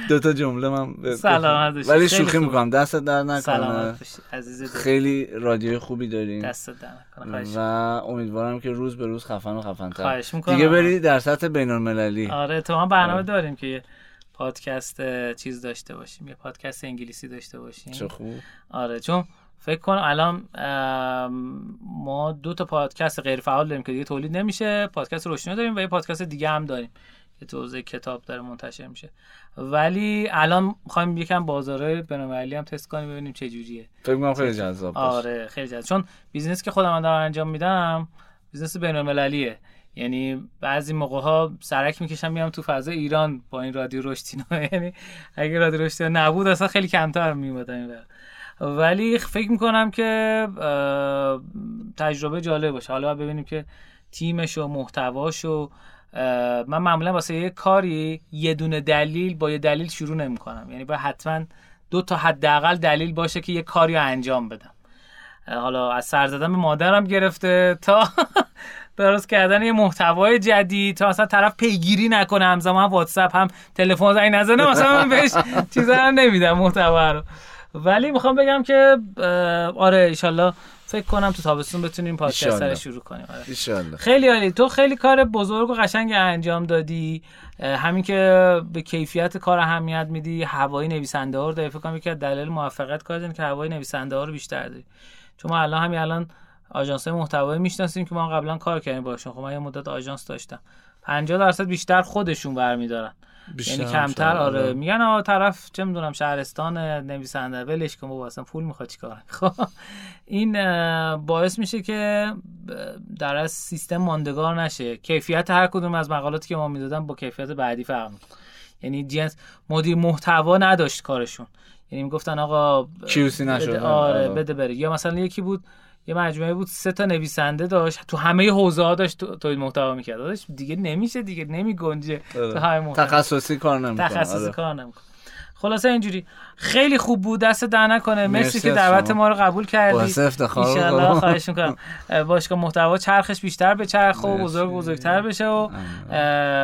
دو تا جمله من سلامت گفتم. باشی. ولی شوخی. می‌کنم. دست در نکنه سلامت باشی عزیز. خیلی رادیوی خوبی داریم. دست در نکنه و امیدوارم که روز به روز خفن و خواهش می‌کنم. دیگه بری در سطح بین المللی آره تو هم برنامه داریم که یه پادکست چیز داشته باشیم. یه پادکست انگلیسی داشته باشیم. چه خوب. آره چون فکر کنم الان ما دو تا پادکست غیر فعال داریم که دیگه تولید نمیشه. پادکست روشنی داریم و یه پادکست دیگه هم داریم که تو حوزه کتاب داره منتشر میشه. ولی الان می‌خوایم یکم بازارهای بین‌المللی هم تست کنیم ببینیم چه جوریه. فکر می‌کنم خیلی جذاب باشه. آره خیلی جذاب. چون business که خودم دارم انجام میدم business بین‌المللیه. یعنی بعضی موقع ها سرک می‌کشم میام تو فضا ایران با این رادیو رشتینا یعنی اگه رادیو رشتینا نبود اصلا خیلی کمتر میومدم این. ولی فکر می‌کنم که تجربه جالب باشه. حالا ببینیم که تیمش و محتواش و من معمولا واسه یه کاری یه دونه دلیل با یه دلیل شروع نمی‌کنم. یعنی باید حتما دو تا حداقل دلیل باشه که یه کاری انجام بدم. حالا از سر زدن به مادرم گرفته تا درست کردن یه محتوای جدید تا مثلا طرف پیگیری نکنه. همزمان هم واتساپ هم تلفن زنگ نزنه مثلا من بهش چیزا هم نمیدم محتوا رو. ولی می‌خوام بگم که آره ایشالله فکر کنم تو تابستون بتونیم پادکست. رو شروع کنیم. آره. خیلی عالی. تو خیلی کار بزرگ و قشنگ انجام دادی. همین که به کیفیت کار اهمیت میدی. هوای نویسنده ها رو داری فکر کنم یکی از دلایل موفقیت کار که هوای نویسنده ها رو بیشتر داری. چون ما الان همین الان آژانس محتوایی می‌شناسیم که ما قبلا کار کردیم باشون. خب من یه مدت آژانس داشتم. 50 درصد بیشتر خودشون برمیدارن. یعنی کمتر شاید، آره. میگن آقا طرف چه می‌دونم شهرستان نویسنده. ولش کن بابا اصلا پول می‌خواد چیکار؟ خب. این باعث میشه که در از سیستم ماندگار نشه. کیفیت هر کدوم از مقالاتی که ما می‌دادن با کیفیت بعدی فرق می‌کنه. یعنی جنس مدیر محتوا نداشت کارشون. یعنی می‌گفتن آقا نشدن. بده آره آره. بده بره. یا مثلا یکی بود یه مجموعه بود سه تا نویسنده داشت. تو همه حوزه ها داشت تو- تولید محتوا می‌کرد. داشت دیگه نمیشه دیگه نمی گنجه آره. تو همه تخصصی کار نمی‌کنه. تخصصی کار نمی‌کنه. خلاصه اینجوری. خیلی خوب بود. دست در نکنه. مرسی, که دعوت. ما رو قبول کردی. ایشالله خواهش می‌کنم. باشگاه محتوا چرخش بیشتر به چرخ و. بزرگ بزرگتر بشه و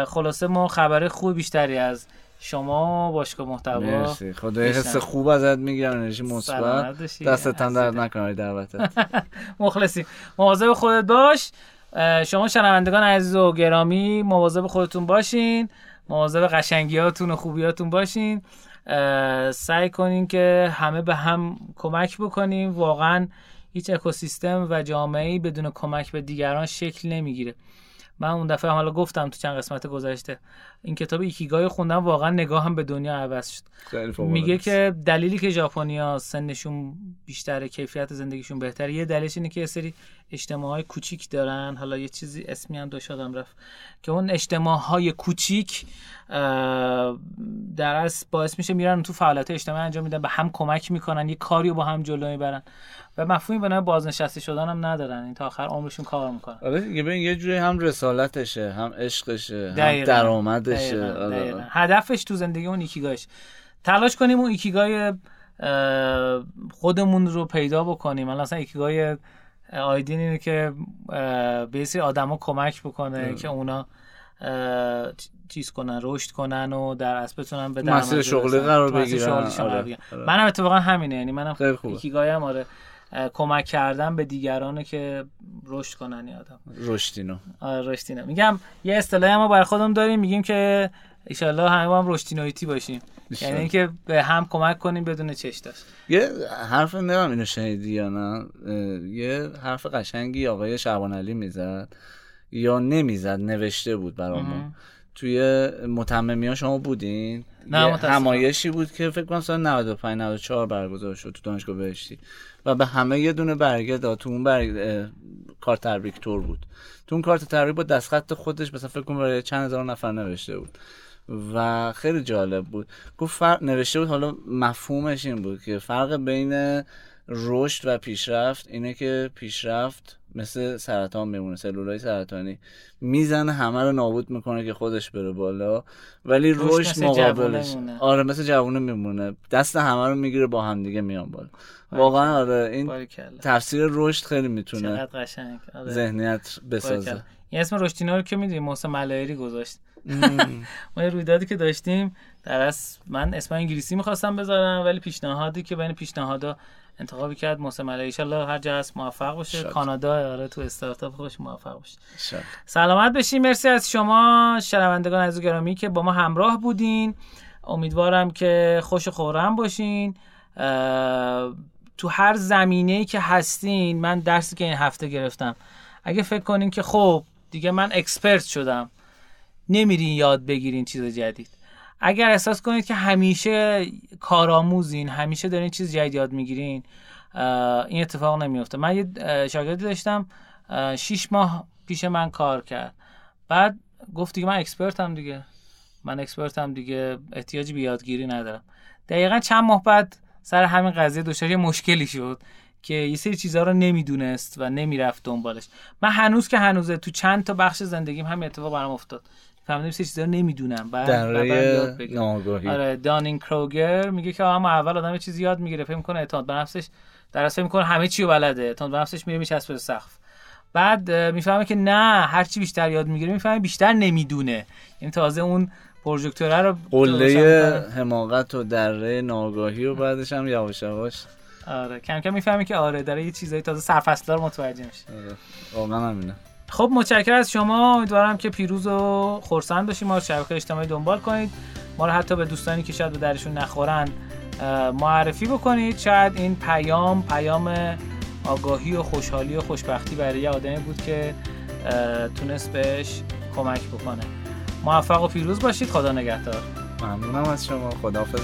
خلاصه ما خبر خوب بیشتری از شما باشگاه محتوا مرسی. خدای حس. خوب ازت می‌گیرم انرژی مثبت. سلامت باشی. دستت هم درد. نکنه دعوتت مخلصیم. مواظب خودت باش. شما شنوندگان عزیز و گرامی مواظب خودتون باشین. مواظب قشنگیاتون و خوبیاتون باشین. سعی کنین که همه به هم کمک بکنیم واقعا هیچ اکوسیستم و جامعه بدون کمک به دیگران شکل نمی‌گیره. من اون دفعه حالا گفتم تو چند قسمت گذشته این کتاب ایکیگای خوندم واقعا نگاهم به دنیا عوض شد میگه. که دلیلی که ژاپنیا سنشون بیشتره کیفیت زندگیشون بهتره یه دلیلش اینه که یه سری اجتماع های کوچیک دارن. حالا یه چیزی اسمی هم داشت آدم رفت که اون اجتماع های کوچیک در از باعث میشه میرن تو فعالیت اجتماعی انجام میدن به هم کمک می‌کنن یه کاری رو با هم جلو می‌برن. و مفهومی به بازنشسته شدن هم ندارن. این تا آخر عمرشون کار می‌کنن. آره دیگه ببین یه جوری هم رسالتشه هم عشقشه هم درآمدشه. آره. هدفش تو زندگی اون ایکیگایش تلاش کنیم اون ایکیگای خودمون رو پیدا بکنیم. الان اصلا ایکیگای آیدین اینه که یه سری آدما کمک بکنه که اونا چیز کنن رشد کنن و در اصل بتونن به مسیر شغلی قرار بگیرن. آره. آره. منم اتفاقا همینه یعنی منم ایکیگای هم آره. کمک کردن به دیگرانه که رشد کنن آدم رشدینو آره رشدینو میگم یه اصطلاحی ما برای خودم داریم. میگیم که ایشالله همه هم رشدینویتی باشیم. یعنی اینکه به هم کمک کنیم بدون چش داشت یه حرف نمیم اینو شنیدی یا نه. یه حرف قشنگی آقای شعبان علی می‌زد یا نمی‌زد نوشته بود برامون. توی متممی ها شما بودین؟ نه همایشی بود که فکر کنم سال 95 94 برگزار شد تو دانشگاه بهشتی. و به همه یه دونه برگه داد. تو اون برگ کارت تبریک تور بود. تو اون کارت تبریک با دستخط خودش مثلا فکر کنم برای چند هزار نفر نوشته بود. و خیلی جالب بود. گفت فرق نوشته بود حالا مفهومش این بود که فرق بین رشد و پیشرفت اینه که پیشرفت مثل سرطان میمونه سلولای سرطانی. می‌زنه همه رو نابود می‌کنه که خودش بره بالا. ولی رشد مقابلش. آره مثل جوونه میمونه. دست همه رو می‌گیره با هم دیگه میان بالا. واقعا آره این تفسیر رشد خیلی می‌تونه آره. ذهنیت بسازه. این اسم رشدینا رو که می‌دونی محسن ملایری گذاشت. ما یه رویدادی که داشتیم در از من اسم انگلیسی می‌خواستم بذارم ولی پیشنهادی که بین پیشنهادا انتخابی کرد محسن ملایی ان هر جا هست موفق باشه. کانادا آره تو استارتاپ خوش موفق باشه. سلامت بشین. مرسی از شما. شنوندگان عزیز گرامی که با ما همراه بودین. امیدوارم که خوش خورم باشین. تو هر زمینه‌ای که هستین من درسی که این هفته گرفتم. اگه فکر کنین که خب دیگه من اکسپرت شدم. نمیرین یاد بگیرین چیز جدید. اگر احساس کنید که همیشه کارآموزین همیشه دارین چیز جدید یاد می‌گیرین این اتفاق نمیفته من یه شاگردی داشتم شیش ماه پیش من کار کرد. بعد گفت دیگه من اکسپرتم دیگه. من اکسپرتم دیگه احتیاجی به یادگیری ندارم. دقیقا چند ماه بعد سر همین قضیه دچار یه مشکلی شد. که یه سری چیزها رو نمی‌دونست و نمی‌رفت دنبالش. من هنوز که هنوزه تو چند تا بخش زندگیم همین اتفاق برام افتاد. فهمیدم سه چیزا رو نمی‌دونم. بعد ناگاهی آره دانینگ کروگر میگه که اما اول آدم چیزی یاد می‌گیره فکر می‌کنه اعتماد به نفسش در اصل می‌کنه همه چی رو بلده. اعتماد به نفسش میره میچسبه سقف. بعد می‌فهمه که نه هر چی بیشتر یاد می‌گیره می‌فهمه بیشتر نمی‌دونه. این تازه اون پروژکتور رو قله حماقت و دره ناگاهی و بعدش هم یواش یواش آره کم کم می‌فهمی که آره داره یه چیزایی تازه سرفصلار متوجه میشه. آره واقعا همینه. خب متشکرم از شما. امیدوارم که پیروز و خورسند باشیم ما رو شبکه اجتماعی دنبال کنید. ما رو حتی به دوستانی که شاید به درشون نخورن معرفی بکنید. شاید این پیام پیام آگاهی و خوشحالی و خوشبختی برای یه آدمی بود که تونست بهش کمک بکنه. موفق و پیروز باشید. خدا نگهدار. ممنونم از شما. خداحافظ